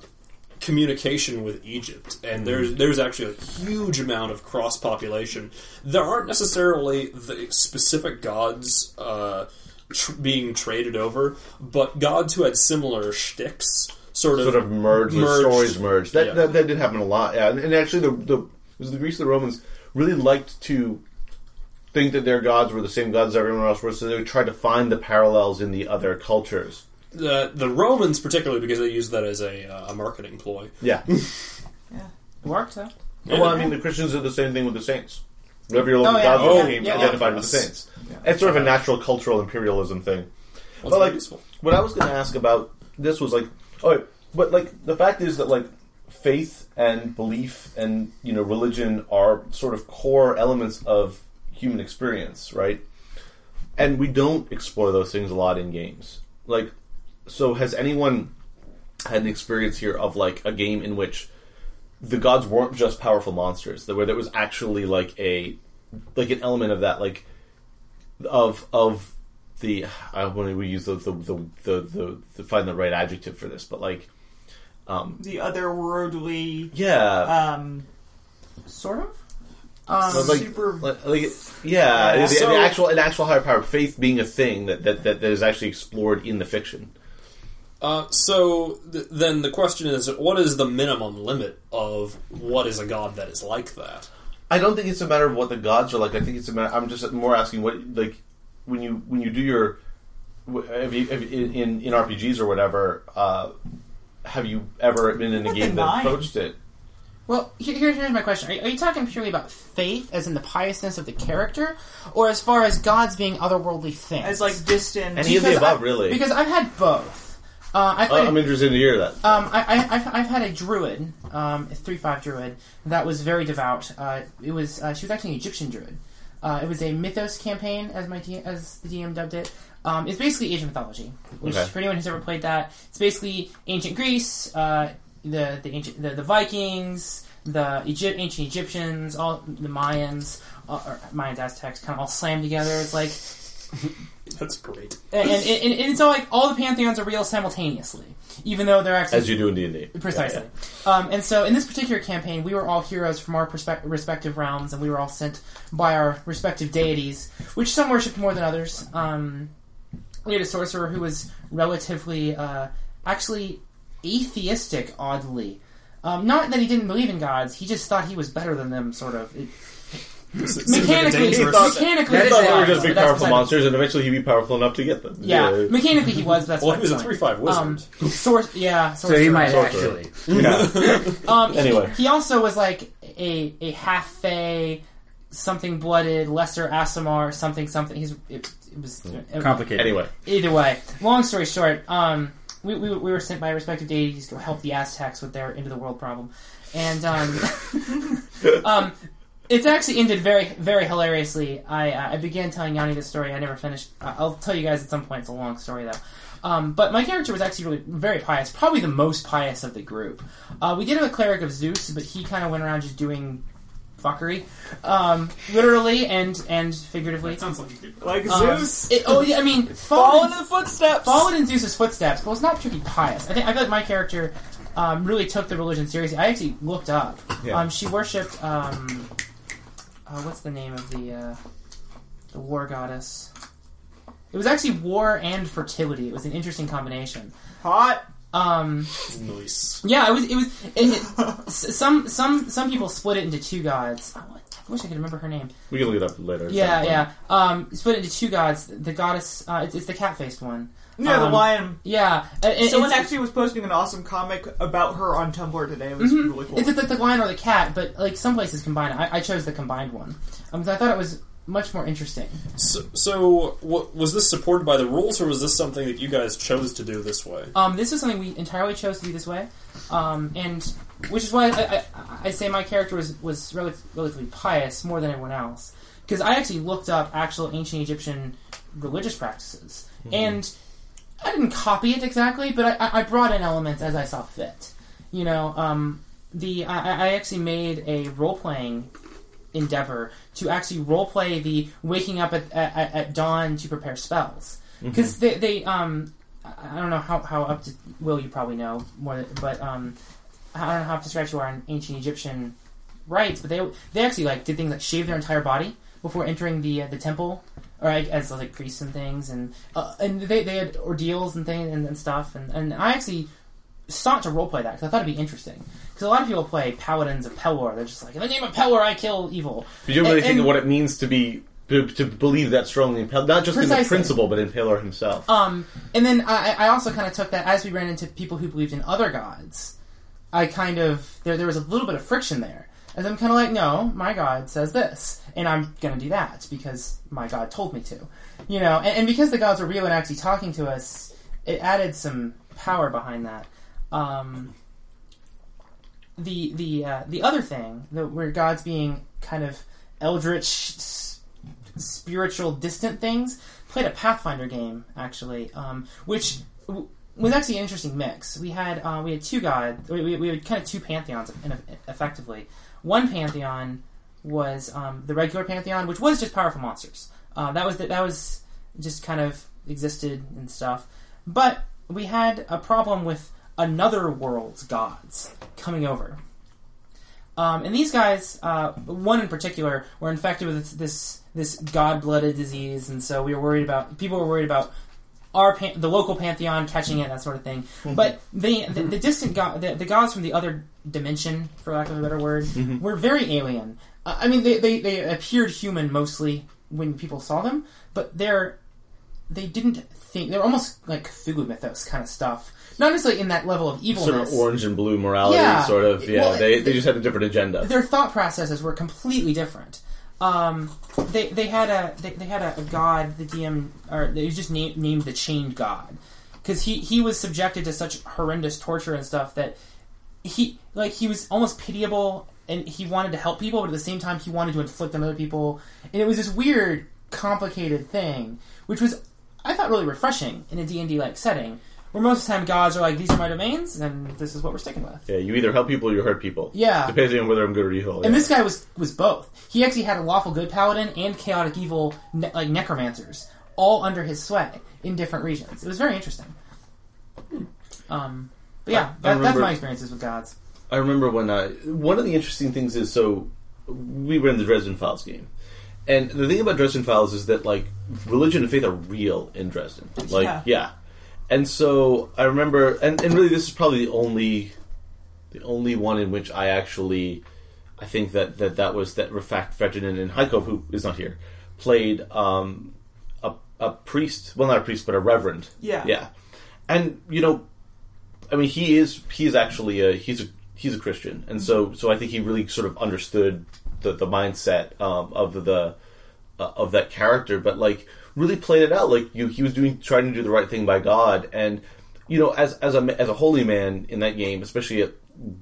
Speaker 2: communication with Egypt, and there's there's actually a huge amount of cross population. There aren't necessarily the specific gods. Uh, tr- being traded over, but gods who had similar shticks sort of
Speaker 1: Sort of merged, the
Speaker 2: merged.
Speaker 1: stories merged. That,
Speaker 2: Yeah.
Speaker 1: that that did happen a lot. Yeah, and, and actually, the the was the Greeks and the Romans really liked to think that their gods were the same gods as everyone else was, so they tried to find the parallels in the other cultures.
Speaker 2: The the Romans particularly because they used that as a, uh, a marketing ploy.
Speaker 1: Yeah. Yeah.
Speaker 4: It worked though.
Speaker 1: well, I mean, the Christians did the same thing with the saints. Whatever your local
Speaker 4: Oh, yeah.
Speaker 1: gods
Speaker 2: Oh,
Speaker 1: became
Speaker 4: yeah.
Speaker 1: identified with the saints. It's sort of a natural cultural imperialism thing.
Speaker 2: Well,
Speaker 1: But, like,
Speaker 2: useful.
Speaker 1: what I was going to ask about this was like, oh, wait, but like the fact is that like faith and belief and you know religion are sort of core elements of human experience, right? And we don't explore those things a lot in games. Like, so has anyone had an experience here of like a game in which the gods weren't just powerful monsters, where there was actually like a like an element of that, like of of the I want to use the the the, the, the, the find the right adjective for this, but like um
Speaker 7: the otherworldly,
Speaker 1: yeah,
Speaker 7: um,
Speaker 4: Sort of. Um,
Speaker 1: but, like,
Speaker 7: super.
Speaker 1: like, like yeah,
Speaker 7: Yeah.
Speaker 1: the,
Speaker 2: So-
Speaker 1: the actual an actual higher power, faith being a thing that, that, that is actually explored in the fiction.
Speaker 2: Uh, so th- then the question is, what is the minimum limit of what is a god that is like that?
Speaker 1: I don't think it's a matter of what the gods are like. I think it's a matter. I'm just more asking what like when you when you do your wh- have you, have you- in in RPGs or whatever. Uh, have you ever been in a game that
Speaker 7: nine?
Speaker 1: approached it?
Speaker 4: Well, here, here's, here's my question: are, you- are you talking purely about faith, as in the piousness of the character, or as far as gods being otherworldly things?
Speaker 7: as like distant.
Speaker 1: Any of the above,
Speaker 4: I-
Speaker 1: really.
Speaker 4: Because I've had both. Uh, I've,
Speaker 1: Uh, I'm interested to hear that.
Speaker 4: Um, I, I, I've, I've had a druid, um, a three five druid that was very devout. Uh, it was uh, she was actually an Egyptian druid. Uh, it was a mythos campaign, as my D- as the DM dubbed it. Um, it's basically Asian mythology, which
Speaker 1: Okay.
Speaker 4: for anyone who's ever played that, it's basically ancient Greece, uh, the the ancient the, the Vikings, the Egypt, ancient Egyptians, all the Mayans, uh, or Mayans Aztecs, kind of all slammed together. It's like
Speaker 2: That's great.
Speaker 4: and, and, and, and it's all like all the pantheons are real simultaneously, even though they're actually
Speaker 1: As you do in D and D,
Speaker 4: Precisely. Um, and so in this particular campaign, we were all heroes from our perspe- respective realms, and we were all sent by our respective deities, which some worshipped more than others. Um, we had a sorcerer who was relatively, uh, actually atheistic, oddly. Um, not that he didn't believe in gods, he just thought he was better than them, sort of. It, mechanically,
Speaker 2: dangerous-
Speaker 4: mechanically,
Speaker 6: That
Speaker 1: I
Speaker 6: is
Speaker 1: thought they were just big, powerful
Speaker 4: beside-
Speaker 1: monsters, and eventually he'd be powerful enough to get them.
Speaker 4: Yeah, mechanically he was. That's
Speaker 2: Well,
Speaker 4: my
Speaker 2: he was a three five wizard.
Speaker 4: Um, source, yeah.
Speaker 6: So he might
Speaker 1: Sorcerer.
Speaker 6: actually.
Speaker 1: yeah.
Speaker 4: Um,
Speaker 1: Anyway.
Speaker 4: he, also was like a a half fey, something blooded, lesser Aasimar, something something. He's it, it was it-
Speaker 6: Complicated.
Speaker 1: Anyway,
Speaker 4: Either way, long story short, um, we, we, we were sent by respective deities to help the Aztecs with their into the world problem, and um, um, it's actually ended very very hilariously. I uh, I began telling Yanni this story. I never finished. I- I'll tell you guys at some point. It's a long story though. Um, but my character was actually really very pious, probably the most pious of the group. Uh, we did have a cleric of Zeus, but he kind of went around just doing fuckery, um, literally and and figuratively.
Speaker 2: sounds like a good.
Speaker 7: like
Speaker 4: Um,
Speaker 7: Zeus,
Speaker 4: it- oh yeah, I mean,
Speaker 7: fall
Speaker 4: following
Speaker 7: in the footsteps.
Speaker 4: followed in Zeus's footsteps, but was not particularly pious. I think I feel like my character um, really took the religion seriously. I actually looked up.
Speaker 1: Yeah.
Speaker 4: Um, she worshipped. Um, uh, what's the name of the uh, the war goddess? It was actually war and fertility. It was an interesting combination.
Speaker 7: Hot.
Speaker 4: Um,
Speaker 2: Nice.
Speaker 4: yeah, it was. It was. It, it, some some some people split it into two gods. I wish I could remember her name.
Speaker 1: We can look it up later.
Speaker 4: Yeah, yeah. Um, split it into two gods. The goddess. Uh, it's, it's the cat faced one.
Speaker 7: Yeah, the
Speaker 4: Um,
Speaker 7: lion.
Speaker 4: Yeah. it-
Speaker 7: Someone
Speaker 4: it's-
Speaker 7: actually was posting an awesome comic about her on Tumblr today. It was really cool.
Speaker 4: It's the, the lion or the cat, but like some places combine it. I, I chose the combined one um, 'cause I thought it was much more interesting.
Speaker 2: So, so what, was this supported by the rules, or was this something that you guys chose to do this way?
Speaker 4: Um, this is something we entirely chose to do this way, um, and which is why I, I, I say my character was was rel- relatively pious more than everyone else because I actually looked up actual ancient Egyptian religious practices, and I didn't copy it exactly, but I- I, brought in elements as I saw fit. You know, um, the I, I actually made a role playing endeavor to actually role play the waking up at, at, at dawn to prepare spells. Because they, they um I don't know how, how up to will you probably know more but um I don't know how up to scratch you are in ancient Egyptian rites but they they actually like did things like shave their entire body before entering the uh, the temple or as like priests and things and uh, and they, they had ordeals and things and, and stuff and, and I actually sought to roleplay that because I thought it'd be interesting because a lot of people play paladins of Pelor they're just like in the name of Pelor I kill evil
Speaker 1: But you don't really
Speaker 4: And-
Speaker 1: think of what it means to be to, to believe that strongly in Pel- not just in the principle, but in Pelor himself.
Speaker 4: Um, and then I, I also kind of took that as we ran into people who believed in other gods. I kind of there there was a little bit of friction there, as I'm kind of like, no, my god says this, and I'm gonna do that because my god told me to, you know, and, and because the gods were real and actually talking to us, it added some power behind that. Um, the the uh, the other thing, the, where gods being kind of eldritch, spiritual, distant things, played a Pathfinder game actually, um, which w- was actually an interesting mix. We had uh, we had two gods, we, we, had kind of two pantheons, in, effectively. One pantheon was um, the regular pantheon, which was just powerful monsters. Uh, that was the, that was just kind of existed and stuff. But we had a problem with another world's gods coming over. Um, and these guys, uh, one in particular, were infected with this this god-blooded disease, and so we were worried about people were worried about our pan- the local pantheon catching it, that sort of thing. But the, the the distant god, the, the gods from the other dimension, for lack of a better word, were very alien. Uh, I mean, they, they they appeared human mostly when people saw them, but they're they didn't think they're almost like Cthulhu mythos kind of stuff. Not necessarily in that level of evilness.
Speaker 1: sort of orange and blue morality,
Speaker 4: Yeah.
Speaker 1: sort of. Yeah,
Speaker 4: Well,
Speaker 1: they, they just had a different agenda.
Speaker 4: their thought processes were completely different. Um, they they had a they, they had a, a god the DM or they just named named the chained god because he he was subjected to such horrendous torture and stuff that he like he was almost pitiable and he wanted to help people but at the same time he wanted to inflict on other people and it was this weird complicated thing which was I thought really refreshing in a D and D like setting where most of the time gods are like these are my domains and this is what we're sticking with.
Speaker 1: Yeah, you either help people or you hurt people.
Speaker 4: Yeah.
Speaker 1: Depending on whether I'm good or evil.
Speaker 4: And
Speaker 1: yeah.
Speaker 4: this guy was was both. He actually had a lawful good paladin and chaotic evil ne- like necromancers all under his sway in different regions. It was very interesting. Um, but yeah, that, that's my experiences with gods.
Speaker 1: I remember when I one of the interesting things is so we ran the Dresden Files game, and the thing about Dresden Files is that like religion and faith are real in Dresden. Like
Speaker 7: Yeah.
Speaker 1: yeah, and so I remember, and, and really this is probably the only the only one in which I actually I think that that that was that Rafak Ferdinand and Heiko who is not here played um, a a priest, well not a priest but a reverend.
Speaker 7: Yeah.
Speaker 1: yeah, and you know I mean, he is he is actually a he's a he's a Christian, and so so I think he really sort of understood the the mindset um, of the uh, of that character, but like really played it out. Like you, he was doing trying to do the right thing by God, and you know, as as a as a holy man in that game, especially at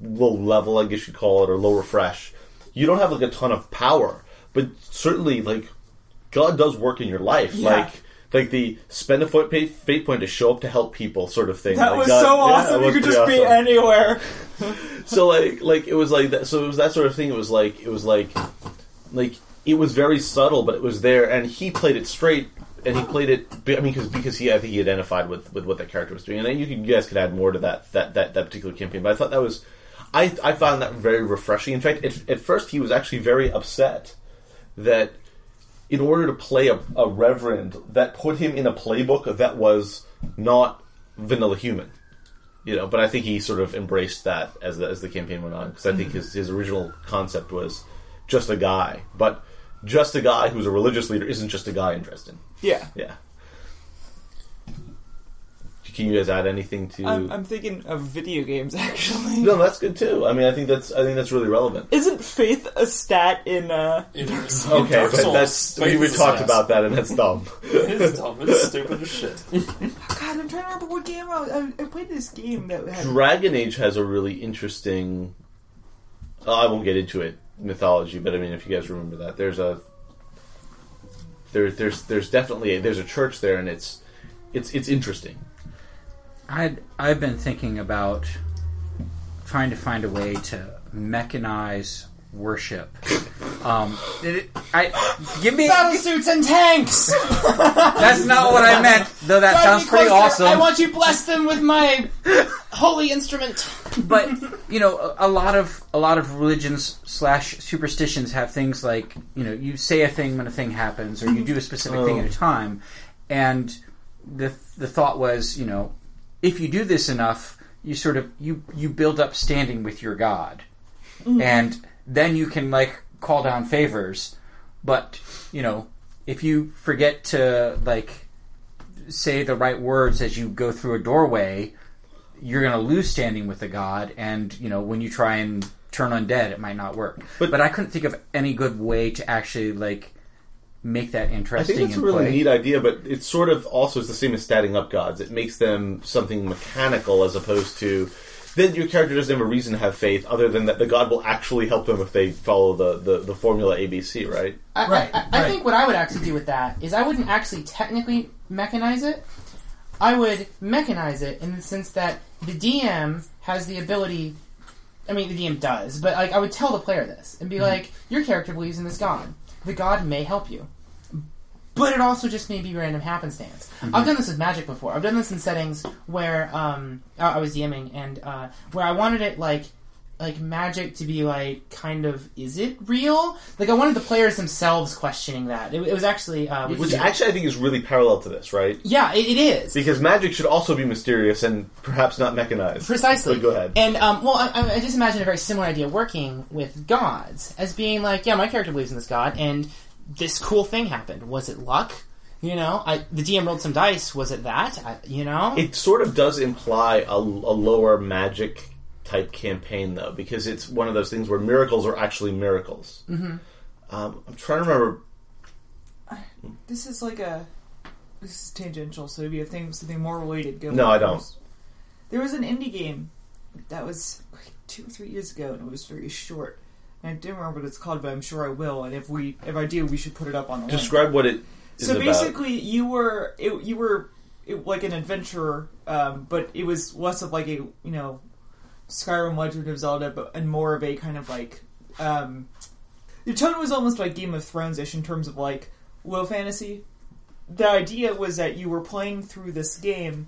Speaker 1: low level, I guess you'd call it, or low refresh, you don't have like a ton of power, but certainly like God does work in your life,
Speaker 7: Yeah.
Speaker 1: like. Like the spend a foot pay, fate point to show up to help people sort of thing.
Speaker 7: That
Speaker 1: Like,
Speaker 7: was
Speaker 1: God-
Speaker 7: so awesome.
Speaker 1: it
Speaker 7: you could just be anywhere.
Speaker 1: so like like it was like that so it was that sort of thing it was like it was like like it was very subtle but it was there and he played it straight and he played it. I mean, because because he I think he identified with, with what that character was doing, and then you, could, you guys could add more to that that that that particular campaign. But I thought that was, I I found that very refreshing. In fact, at, at first he was actually very upset that in order to play a, a reverend, that put him in a playbook that was not vanilla human. You know, but I think he sort of embraced that as the as the campaign went on because I think mm-hmm. his his original concept was just a guy, but just a guy who's a religious leader isn't just a guy in Dresden.
Speaker 7: Yeah.
Speaker 1: Yeah. Can you guys add anything to?
Speaker 7: I'm, I'm thinking of video games actually.
Speaker 1: no, that's good too. I mean, I think that's I think that's really relevant.
Speaker 7: Isn't faith a stat in uh
Speaker 2: In Dark Souls.
Speaker 1: Okay,
Speaker 2: Dark
Speaker 1: but
Speaker 2: Souls,
Speaker 1: that's we,
Speaker 2: faith
Speaker 1: we
Speaker 2: is
Speaker 1: talked
Speaker 2: a
Speaker 1: about that, and that's dumb.
Speaker 2: It is dumb. It's stupid as shit.
Speaker 7: God, I'm trying to remember what game I, I, I played this game that had
Speaker 1: Dragon Age has a really interesting. uh, I won't get into it mythology, but I mean, if you guys remember that, there's a there, there's there's definitely a, there's a church there, and it's it's it's interesting.
Speaker 6: I'd, I've been thinking about trying to find a way to mechanize worship. Um, it- I give me
Speaker 3: Battle suits and tanks.
Speaker 6: that's not what I meant, though. That
Speaker 3: Drive
Speaker 6: sounds pretty awesome.
Speaker 3: I want you bless them with my holy instrument.
Speaker 6: but you know, a, a lot of a lot of religions slash superstitions have things like you know, you say a thing when a thing happens, or you do a specific thing at a time, and the the thought was, you know, if you do this enough, you sort of you you build up standing with your god, mm-hmm. and then you can like call down favors, but you know, if you forget to like say the right words as you go through a doorway, you're going to lose standing with the god, and you know when you try and turn undead, it might not work. But,
Speaker 1: But-
Speaker 6: I couldn't think of any good way to actually like make that interesting.
Speaker 1: I think that's a really
Speaker 6: play.
Speaker 1: neat idea, but it sort of also is the same as statting up gods. It makes them something mechanical as opposed to. Then your character doesn't have a reason to have faith other than that the god will actually help them if they follow the, the, the formula ABC, right?
Speaker 4: I,
Speaker 3: Right,
Speaker 4: I, I
Speaker 3: right.
Speaker 4: think what I would actually do with that is I wouldn't actually technically mechanize it. I would mechanize it in the sense that the DM has the ability. I mean, the DM does, but like I would tell the player this and be mm-hmm. like, "Your character believes in this god. The god may help you, but it also just may be random happenstance." I've done this with magic before. I've done this in settings where um, I was DMing and uh, where I wanted it like like magic to be like kind of is it real? Like I wanted the players themselves questioning that. It, it was actually uh,
Speaker 1: Which actually I think is really parallel to this, right?
Speaker 4: yeah, it, it is
Speaker 1: Because magic should also be mysterious and perhaps not mechanized.
Speaker 4: precisely.
Speaker 1: But go ahead.
Speaker 4: And um, well, I- I just imagine a very similar idea working with gods as being like, yeah, my character believes in this god, and this cool thing happened. Was it luck? You know, I, the DM rolled some dice. Was it that? I, you know,
Speaker 1: It sort of does imply a, a lower magic type campaign, though, because it's one of those things where miracles are actually miracles. Mm-hmm. Um, I'm trying to remember.
Speaker 7: this is like a this is tangential, so if you have things something more related, go.
Speaker 1: No, I don't.
Speaker 7: first. There was an indie game that was like two or three years ago, and it was very short. I don't remember what it's called, but I'm sure I will. And if we, if I do, we should put it up on the link.
Speaker 1: Describe what it is
Speaker 7: So
Speaker 1: about.
Speaker 7: basically, you were it, you were it, like an adventurer, um, but it was less of like a you know Skyrim Legend of Zelda, but and more of a kind of like um, the tone was almost like Game of Thrones ish in terms of like low fantasy. The idea was that you were playing through this game,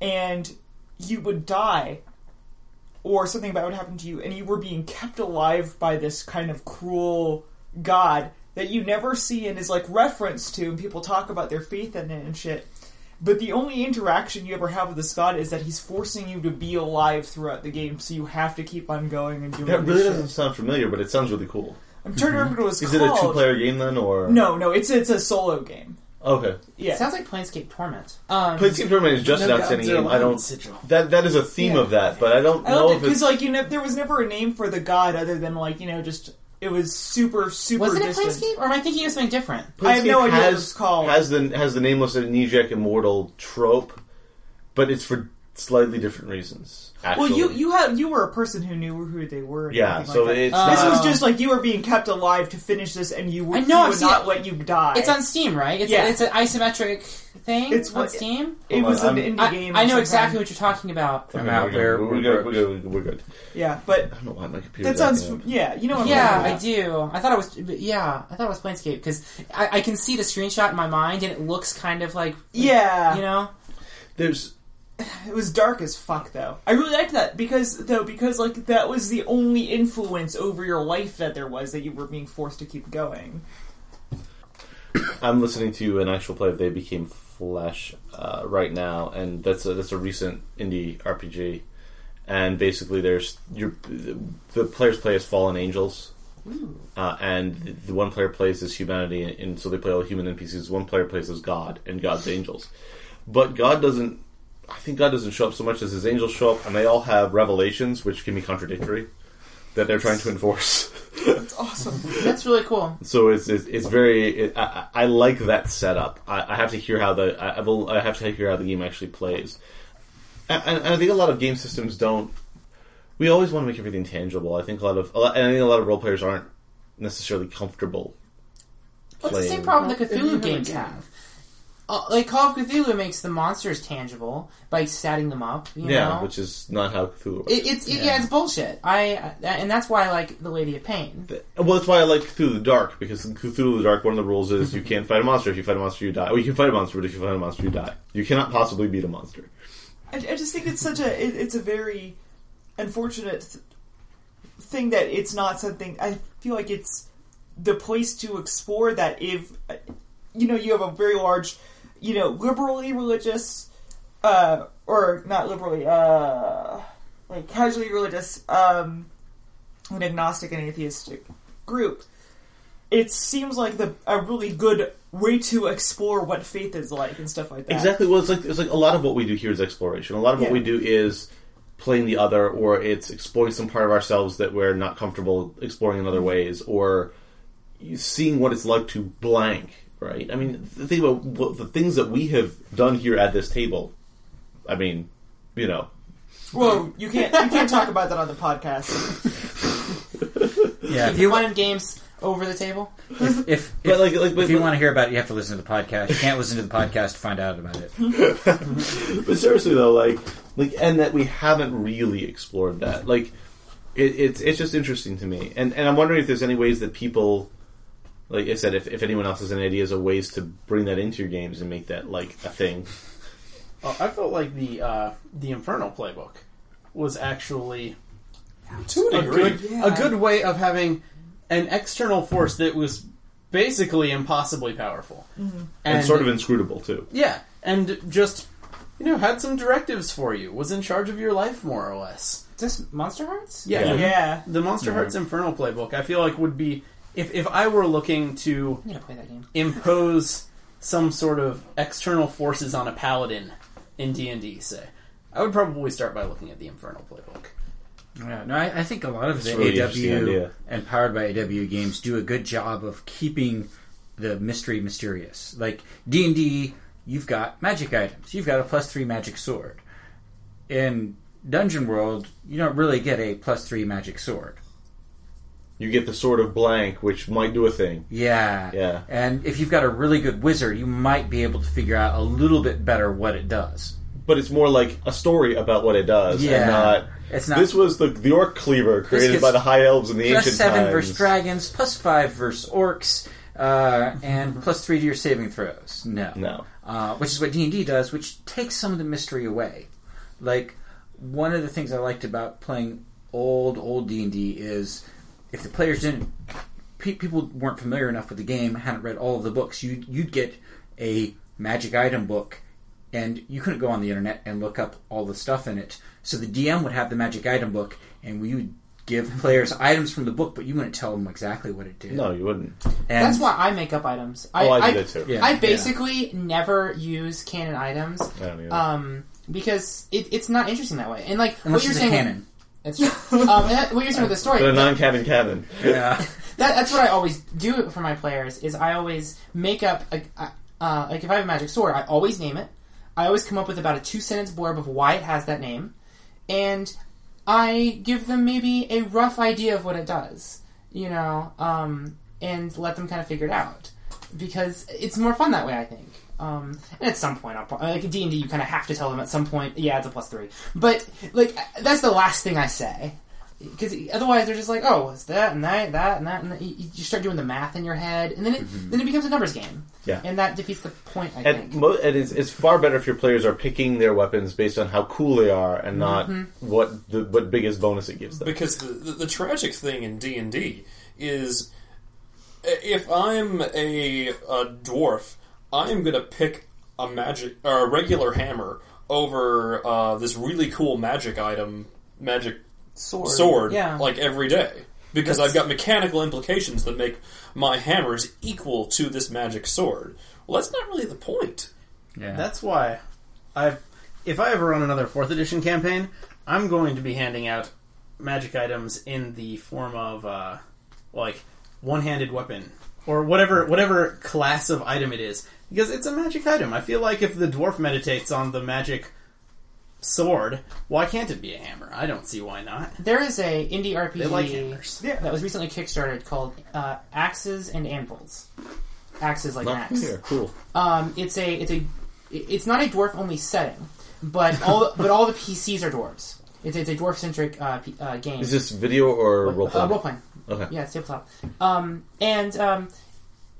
Speaker 7: and you would die. Or something bad would happen to you, and you were being kept alive by this kind of cruel god that you never see and is like referenced to, and people talk about their faith in it and shit. But the only interaction you ever have with this god is that he's forcing you to be alive throughout the game, so you have to keep on going and doing.
Speaker 1: that really doesn't
Speaker 7: shit.
Speaker 1: sound familiar, but it sounds really cool.
Speaker 7: I'm trying to remember what it was
Speaker 1: Is it a two-player game then, or
Speaker 7: No, no, it's it's a solo game.
Speaker 1: Okay,
Speaker 7: Yeah,
Speaker 4: it sounds like Planescape Torment. Um,
Speaker 1: Planescape Torment is just an outstanding game. I don't. That that is a theme
Speaker 7: Yeah.
Speaker 1: of that, but I don't
Speaker 7: I
Speaker 1: know if
Speaker 7: because
Speaker 1: it's.
Speaker 7: like you know there was never a name for the god other than like you know just it was super super
Speaker 4: wasn't it
Speaker 7: distant.
Speaker 4: Planescape, or am I thinking of something different?
Speaker 7: I have no
Speaker 1: Planescape
Speaker 7: idea what
Speaker 1: has,
Speaker 7: it's called.
Speaker 1: Has the has the nameless amnesiac immortal trope, but it's for slightly different reasons. Actually.
Speaker 7: Well, you you had you were a person who knew who they were. and
Speaker 1: yeah. So
Speaker 7: like that.
Speaker 1: it's
Speaker 4: Uh,
Speaker 7: this was just like you were being kept alive to finish this, and you would,
Speaker 4: I know,
Speaker 7: you
Speaker 4: I've
Speaker 7: would
Speaker 4: seen
Speaker 7: not
Speaker 4: it.
Speaker 7: let you die.
Speaker 4: It's on Steam, right? It's,
Speaker 7: Yeah.
Speaker 4: a, it's an isometric thing
Speaker 7: It's
Speaker 4: on
Speaker 7: what-
Speaker 4: Steam.
Speaker 7: It
Speaker 1: Hold
Speaker 7: was an
Speaker 1: I'm-
Speaker 7: indie
Speaker 4: I,
Speaker 7: game.
Speaker 4: I know exactly
Speaker 7: kind.
Speaker 4: what you're talking about.
Speaker 6: I'm
Speaker 1: Okay,
Speaker 6: out
Speaker 1: we're
Speaker 6: there.
Speaker 1: Good. We're good. We're good. We're good.
Speaker 7: Yeah, but
Speaker 1: I don't know why my computer.
Speaker 7: that sounds. Yeah, you know what I'm
Speaker 4: Yeah, I do. I thought it was. Yeah, I thought it was Planescape because I, I can see the screenshot in my mind and it looks kind of like.
Speaker 7: Yeah,
Speaker 4: You know.
Speaker 1: There's
Speaker 7: it was dark as fuck though. I really liked that because though because like that was the only influence over your life that there was that you were being forced to keep going.
Speaker 1: I'm listening to an actual play of They Became Flesh uh, right now, and that's a, that's a recent indie RPG. And basically, there's your the players play as fallen angels, uh, and the, one player plays as humanity, and, and so they play all human NPCs. One player plays as God and God's angels, but God doesn't. I think God doesn't show up so much as his angels show up, and they all have revelations which can be contradictory that they're trying to enforce.
Speaker 7: That's awesome.
Speaker 4: That's really cool.
Speaker 1: So it's it's, it's very. It, I, I I like that setup. I, I have to hear how the I, I will- I have to hear how the game actually plays, and, and I think a lot of game systems don't. We always want to make everything tangible. I think a lot of, a lot, and I think a lot of role players aren't necessarily comfortable.
Speaker 4: Well, it's the same problem the Cthulhu games have. Uh, like Call of Cthulhu makes the monsters tangible by setting them up. You
Speaker 1: yeah,
Speaker 4: know?
Speaker 1: which is not how Cthulhu works.
Speaker 4: It, it's it, yeah. it's bullshit. I uh, and that's why I like the Lady of Pain.
Speaker 1: Well, that's why I like Cthulhu the Dark because in Cthulhu the Dark, one of the rules is you can't fight a monster. If you fight a monster, you die. Well, you can fight a monster, but if you fight a monster, you die. You cannot possibly beat a monster.
Speaker 7: I, I just think it's such a it, it's a very unfortunate th- thing that it's not something I feel like it's the place to explore that if you know you have a very large you know liberally religious uh or not liberally uh like casually religious um an agnostic and atheistic group it seems like the a really good way to explore what faith is like and stuff like that
Speaker 1: Exactly. Well, it's like it's like a lot of what we do here is exploration. A lot of what we do is playing the other, or it's exploring some part of ourselves that we're not comfortable exploring in other ways, or seeing what it's like to blank. Right. I mean, the thing about what, the things that we have done here at this table. I mean, you know,
Speaker 7: Whoa, you can't you can't talk about that on the podcast.
Speaker 6: Yeah, if you
Speaker 4: fun and games over the table.
Speaker 6: if if,
Speaker 1: but like, like but,
Speaker 6: if you
Speaker 1: but-
Speaker 6: want to hear about it, you have to listen to the podcast. You can't listen to the podcast to find out about it.
Speaker 1: but seriously though, like, like, and that we haven't really explored that. Like, it, it's it's just interesting to me, and and I'm wondering if there's any ways that people, like I said, if if anyone else has any ideas of ways to bring that into your games and make that like a thing.
Speaker 5: Oh, I felt like the uh, the Infernal playbook was actually
Speaker 3: To a
Speaker 5: a
Speaker 3: degree.
Speaker 5: good a good way of having an external force that was basically impossibly powerful,
Speaker 1: And, sort of inscrutable too.
Speaker 5: yeah, and just you know had some directives for you, was in charge of your life more or less.
Speaker 4: Is this Monster Hearts?
Speaker 5: Yeah,
Speaker 1: Yeah.
Speaker 7: Yeah.
Speaker 5: the Monster Hearts Infernal playbook. I feel like would be if if I were looking to
Speaker 4: I'm gonna play that game.
Speaker 5: impose some sort of external forces on a paladin in D and D, say, I would probably start by looking at the Infernal playbook.
Speaker 6: Yeah, no, I, I think a lot of
Speaker 1: It's
Speaker 6: the
Speaker 1: really interesting
Speaker 6: AW
Speaker 1: idea.
Speaker 6: and powered by AW games do a good job of keeping the mystery mysterious. Like D and D, you've got magic items. You've got a plus three magic sword. In Dungeon World, you don't really get a plus three magic sword.
Speaker 1: You get the sword of blank, which might do a thing.
Speaker 6: Yeah,
Speaker 1: Yeah.
Speaker 6: And if you've got a really good wizard, you might be able to figure out a little bit better what it does.
Speaker 1: But it's more like a story about what it does,
Speaker 6: Yeah.
Speaker 1: and not.
Speaker 6: It's not
Speaker 1: This was the the orc cleaver created by the high elves in the
Speaker 6: plus
Speaker 1: ancient
Speaker 6: seven
Speaker 1: times.
Speaker 6: versus dragons, plus five versus orcs, uh, and plus three to your saving throws. No,
Speaker 1: No.
Speaker 6: uh, which is what D and D does, which takes some of the mystery away. Like one of the things I liked about playing old old D and D is if the players didn't, pe- people weren't familiar enough with the game, hadn't read all of the books, you you'd get a magic item book. And you couldn't go on the internet and look up all the stuff in it. So the DM would have the magic item book, and we would give players items from the book, but you wouldn't tell them exactly what it did.
Speaker 1: No, you wouldn't.
Speaker 6: and
Speaker 4: That's why I make up items. I,
Speaker 1: oh, I,
Speaker 4: I,
Speaker 1: do that too.
Speaker 6: Yeah.
Speaker 4: I basically never use canon items.
Speaker 1: I don't either.
Speaker 4: Um, because it, it's not interesting that way. And like
Speaker 6: unless
Speaker 4: what you're
Speaker 6: it's
Speaker 4: saying,
Speaker 6: canon.
Speaker 4: It's true. um, and that, what you're saying with the story,
Speaker 1: but a
Speaker 4: non
Speaker 1: cabin cabin.
Speaker 6: Yeah.
Speaker 4: that, that's what I always do for my players. Is I always make up a, uh, like if I have a magic sword, I always name it. I always come up with about a two sentence blurb of why it has that name, and I give them maybe a rough idea of what it does, you know, um, and let them kind of figure it out because it's more fun that way. I think. Um, and at some point, I'll, pro- like in D and D, you kind of have to tell them at some point. Yeah, it's a plus three, but like that's the last thing I say because otherwise they're just like, oh, it's that and that, that and that, and that. You, you start doing the math in your head, and then it then it becomes a numbers game.
Speaker 1: Yeah.
Speaker 4: and that defeats the point. I
Speaker 1: And,
Speaker 4: think.
Speaker 1: mo- and it's, it's far better if your players are picking their weapons based on how cool they are and not
Speaker 4: Mm-hmm.
Speaker 1: what the what biggest bonus it gives them.
Speaker 2: because the, the, the tragic thing in D and D is if I'm a, a dwarf, I'm gonna pick a magic or a regular hammer over uh, this really cool magic item, magic
Speaker 4: sword,
Speaker 2: sword,
Speaker 4: yeah.
Speaker 2: like every day. Because
Speaker 4: That's-
Speaker 2: I've got mechanical implications that make my hammers equal to this magic sword. Well, that's not really the point.
Speaker 6: Yeah.
Speaker 5: That's why I, if I ever run another fourth edition campaign, I'm going to be handing out magic items in the form of uh, like one-handed weapon or whatever whatever class of item it is because it's a magic item. I feel like if the dwarf meditates on the magic sword, why can't it be a hammer? I don't see why not.
Speaker 4: There is a indie RPG
Speaker 5: like hammers.
Speaker 4: that was recently kickstarted called uh, Axes and Anvils. Axes like an axe.
Speaker 1: here, cool.
Speaker 4: Um, it's a it's a it's not a dwarf only setting, but all but all the PCs are dwarves. It's, it's a dwarf centric uh, P- uh, game.
Speaker 1: Is this video or role
Speaker 4: uh,
Speaker 1: playing?
Speaker 4: role playing?
Speaker 1: Okay.
Speaker 4: Yeah, it's tabletop. Um, and um,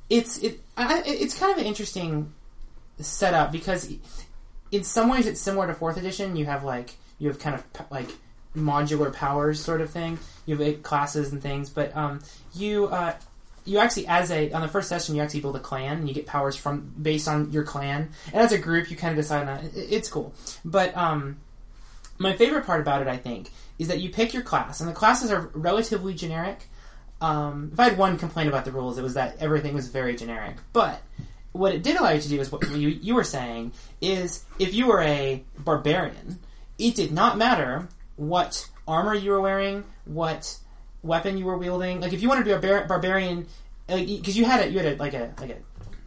Speaker 4: it's it, I, it's kind of an interesting setup because in some ways it's similar to fourth edition. You have like you have kind of like modular powers sort of thing. You have classes and things, but um, you uh, you actually as a on the first session you actually build a clan and you get powers from based on your clan and as a group you kind of decide on it. It's cool, but um, my favorite part about it I think is that you pick your class and the classes are relatively generic. Um, if I had one complaint about the rules, it was that everything was very generic. But what it did allow you to do is what you, you were saying is if you were a barbarian, it did not matter what armor you were wearing, what weapon you were wielding. Like if you wanted to be a bar- barbarian, because you had a you had a like a like a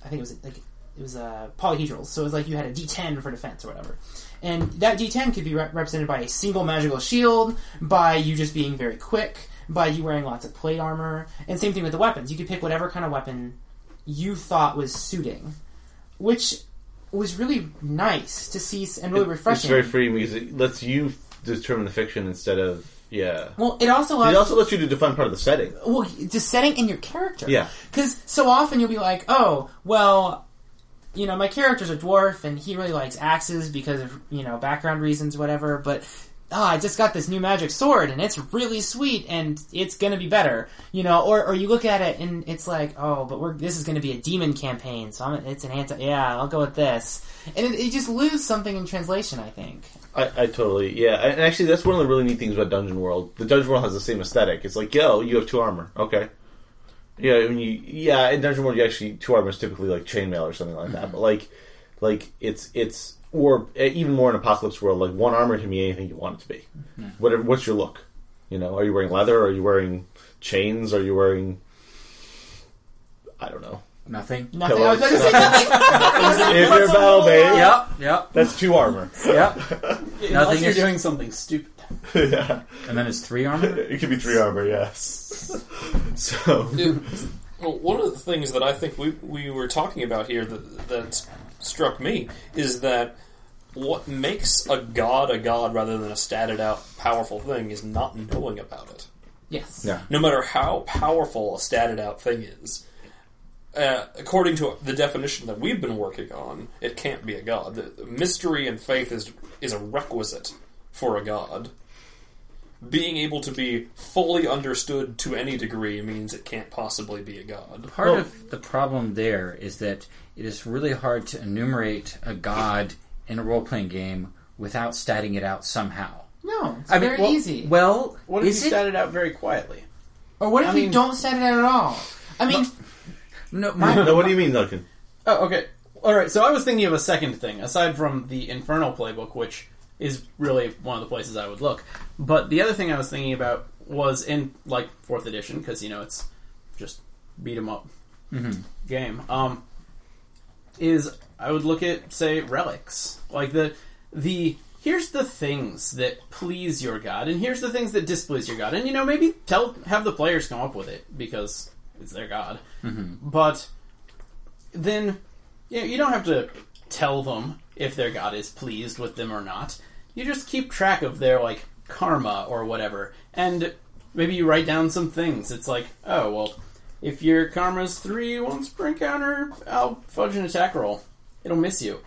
Speaker 4: I think it was like it was a polyhedral, so it was like you had a D10 for defense or whatever. And that D10 could be re- represented by a single magical shield, by you just being very quick, by you wearing lots of plate armor, and same thing with the weapons. You could pick whatever kind of weapon you thought was suiting, which was really nice to see and really
Speaker 1: It-
Speaker 4: refreshing.
Speaker 1: It's very freeing because it lets you determine the fiction instead of yeah.
Speaker 4: well, it also allows
Speaker 1: It also lets you to define part of the setting.
Speaker 4: well, the setting in your character.
Speaker 1: Yeah.
Speaker 4: Because so often you'll be like, oh, well, you know, my character's a dwarf and he really likes axes because of, you know, background reasons, whatever, but, ah, I just got this new magic sword and it's really sweet and it's gonna be better, you know, or, or you look at it and it's like, oh, but we're, this is gonna be a demon campaign, so I'm, it's an anti, yeah, I'll go with this. And it, it just lose something in translation, I think.
Speaker 1: I, I totally yeah, and actually that's one of the really neat things about Dungeon World. The Dungeon World has the same aesthetic. It's like, yo, you have two armor, okay. Yeah, when you yeah in Dungeon World you actually two armor is typically like chainmail or something like that. But like like it's it's or uh, even more in Apocalypse World, like one armor can be anything you want it to be. Whatever. What's your look? You know, are you wearing leather? Are you wearing chains? Are you wearing I don't know.
Speaker 6: Nothing.
Speaker 4: Nothing, I was gonna say nothing.
Speaker 1: if you're battle bait,
Speaker 6: Yep. Yep.
Speaker 1: that's two armor.
Speaker 6: Yep.
Speaker 5: Unless
Speaker 6: Nothing
Speaker 5: you're
Speaker 6: is-
Speaker 5: doing something stupid.
Speaker 1: yeah,
Speaker 6: And then it's three armor.
Speaker 1: it could be three armor. Yes. so
Speaker 2: It- well, one of the things that I think we we were talking about here that that struck me is that what makes a god a god rather than a statted out powerful thing is not knowing about it.
Speaker 4: yes.
Speaker 1: yeah.
Speaker 2: No matter how powerful a statted out thing is, uh, according to the definition that we've been working on, it can't be a god. The, the mystery and faith is is a requisite for a god. Being able to be fully understood to any degree means it can't possibly be a god.
Speaker 6: Part
Speaker 1: Well-
Speaker 6: of the problem there is that it is really hard to enumerate a god in a role playing game without statting it out somehow.
Speaker 4: No, it's
Speaker 6: I mean,
Speaker 4: very
Speaker 6: well,
Speaker 4: easy.
Speaker 6: Well,
Speaker 5: What if
Speaker 6: is
Speaker 5: you
Speaker 6: it?
Speaker 5: stat it out very quietly?
Speaker 4: or what if
Speaker 5: I
Speaker 4: we
Speaker 5: mean-
Speaker 4: don't stat it out at all? I mean,
Speaker 6: No, my,
Speaker 1: No, what do you mean, Duncan?
Speaker 5: Oh, okay. All right. So I was thinking of a second thing aside from the Infernal playbook, which is really one of the places I would look. But the other thing I was thinking about was in like fourth edition because you know it's just beat 'em up game. Um, is I would look at say relics. Like the the here's the things that please your god and here's the things that displease your god. And you know, maybe tell have the players come up with it because it's their god. Mm-hmm. But then you, know, you don't have to tell them if their god is pleased with them or not. You just keep track of their like karma or whatever. And maybe you write down some things. It's like, oh well, if your karma's three once per encounter, I'll fudge an attack roll. It'll miss you.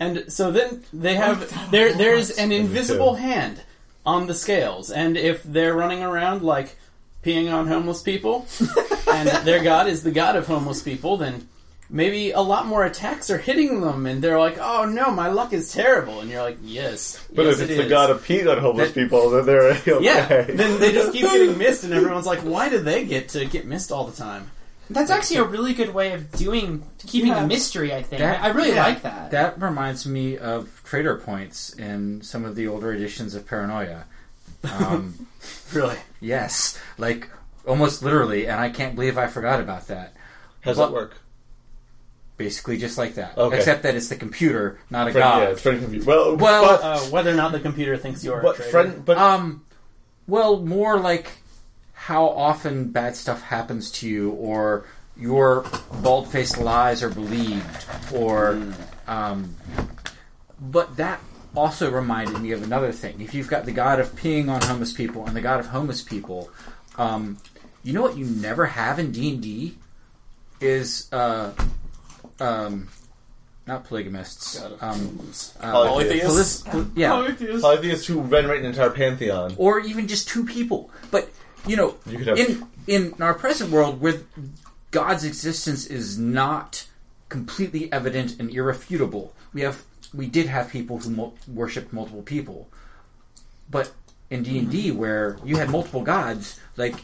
Speaker 5: And so then they have there there's an invisible hand on the scales, and if they're running around like peeing on homeless people, and their god is the god of homeless people, then maybe a lot more attacks are hitting them, and they're like, "Oh no, my luck is terrible," and you're like, "Yes,
Speaker 1: But
Speaker 5: yes,
Speaker 1: if
Speaker 5: it
Speaker 1: it's the
Speaker 5: is."
Speaker 1: god of peeing on homeless
Speaker 5: That-
Speaker 1: people, then they're okay.
Speaker 5: yeah, then they just keep getting missed, and everyone's like, "Why do they get to get missed all the time?"
Speaker 3: That's actually a really good way of doing keeping
Speaker 7: Yeah.
Speaker 3: the mystery. I think
Speaker 6: That-
Speaker 3: I, I really
Speaker 5: yeah.
Speaker 3: like that.
Speaker 6: That reminds me of trader points in some of the older editions of Paranoia. Um,
Speaker 5: Really,
Speaker 6: yes, like almost literally, and I can't believe I forgot about that.
Speaker 1: How's
Speaker 6: Well-
Speaker 1: that work?
Speaker 6: Basically, just like that.
Speaker 1: Okay.
Speaker 6: Except that it's the computer, not a
Speaker 1: Friend,
Speaker 6: god.
Speaker 1: yeah, it's friend confused. Well,
Speaker 6: Well,
Speaker 1: but,
Speaker 5: uh, whether or not the computer thinks you're a traitor.
Speaker 1: friend, but
Speaker 6: Um, well, more like how often bad stuff happens to you, or your bald-faced lies are believed, or um, but that also reminded me of another thing. If you've got the god of peeing on homeless people and the god of homeless people, um, you know what you never have in D and D is uh, um, not polygamists. Um, uh,
Speaker 1: Polytheists.
Speaker 6: polis- pol- yeah,
Speaker 1: Polytheists who venerate an entire pantheon.
Speaker 6: or even just two people. But you know,
Speaker 1: You could have-
Speaker 6: in in our present world, where God's existence is not completely evident and irrefutable, we have we did have people who mul- worshipped multiple people, but in D and D, where you had multiple gods, like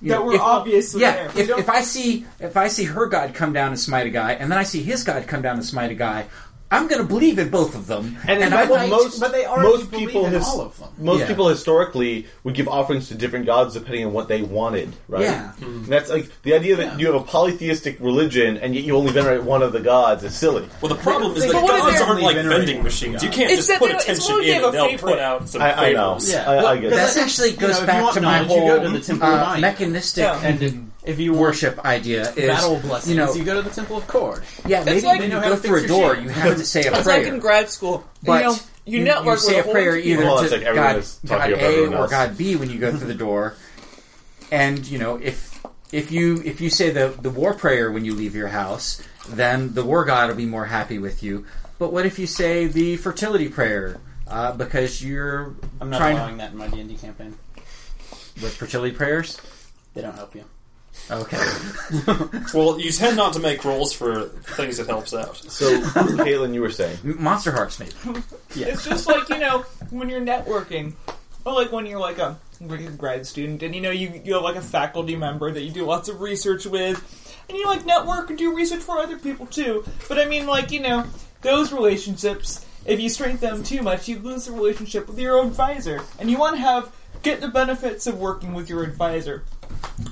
Speaker 6: you
Speaker 7: That
Speaker 6: know,
Speaker 7: were
Speaker 6: if-
Speaker 7: obviously
Speaker 6: yeah,
Speaker 7: there.
Speaker 6: If, if I see if I see her god come down and smite a guy, and then I see his god come down and smite a guy, I'm going to believe in both of them,
Speaker 1: And,
Speaker 6: and
Speaker 1: in
Speaker 6: I
Speaker 1: fact,
Speaker 6: might-
Speaker 1: most
Speaker 5: but they already
Speaker 1: most people
Speaker 5: in
Speaker 1: his-
Speaker 5: all of them.
Speaker 1: most
Speaker 6: Yeah.
Speaker 1: people historically would give offerings to different gods depending on what they wanted, right?
Speaker 6: Yeah.
Speaker 1: And that's like the idea that you have a polytheistic religion and yet you only venerate one of the gods is silly.
Speaker 2: Well, the problem is
Speaker 5: But
Speaker 2: that
Speaker 5: what
Speaker 2: gods
Speaker 5: they're
Speaker 2: aren't like vending machines. You can't
Speaker 7: It's
Speaker 2: just put
Speaker 7: they
Speaker 2: attention in and they'll put out some
Speaker 1: I, I know.
Speaker 5: Yeah.
Speaker 1: I, I
Speaker 5: Well,
Speaker 1: get
Speaker 6: That's
Speaker 1: that.
Speaker 6: actually
Speaker 5: You
Speaker 6: goes
Speaker 5: know,
Speaker 6: back to my
Speaker 5: knowledge,
Speaker 6: whole
Speaker 5: to the Temple of
Speaker 6: uh, mechanistic
Speaker 7: Yeah.
Speaker 6: and
Speaker 5: If you want
Speaker 6: worship idea is
Speaker 5: battle blessings,
Speaker 6: you know
Speaker 5: you go to the Temple of Cord.
Speaker 6: yeah maybe
Speaker 7: like-
Speaker 6: when you
Speaker 5: know
Speaker 6: go through a door
Speaker 5: shit.
Speaker 6: you have to say a
Speaker 7: It's
Speaker 6: prayer
Speaker 7: like in grad school.
Speaker 6: but
Speaker 7: you know, you, network
Speaker 6: say
Speaker 7: with
Speaker 6: a prayer
Speaker 7: whole
Speaker 6: either
Speaker 1: Well,
Speaker 6: to
Speaker 1: like
Speaker 6: God, God A or. God B when you go through the door and you know if if you if you say the the war prayer when you leave your house then the war god will be more happy with you but what if you say the fertility prayer uh, because you're
Speaker 5: I'm not
Speaker 6: trying
Speaker 5: allowing that in my D and D campaign.
Speaker 6: with fertility prayers
Speaker 5: They don't help you.
Speaker 6: Okay
Speaker 2: Well, you tend not to make rolls for things that helps out.
Speaker 1: So, Caitlin, you were saying.
Speaker 6: monster hearts maybe
Speaker 7: It's just like you know when you're networking, or like when you're like a, like a grad student, and you know you you have like a faculty member that you do lots of research with, and you like network and do research for other people too. But I mean, like you know those relationships. If you strengthen them too much, you lose the relationship with your advisor, and you want to have get the benefits of working with your advisor.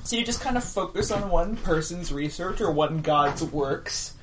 Speaker 7: So you just kind of focus on one person's research or one god's works,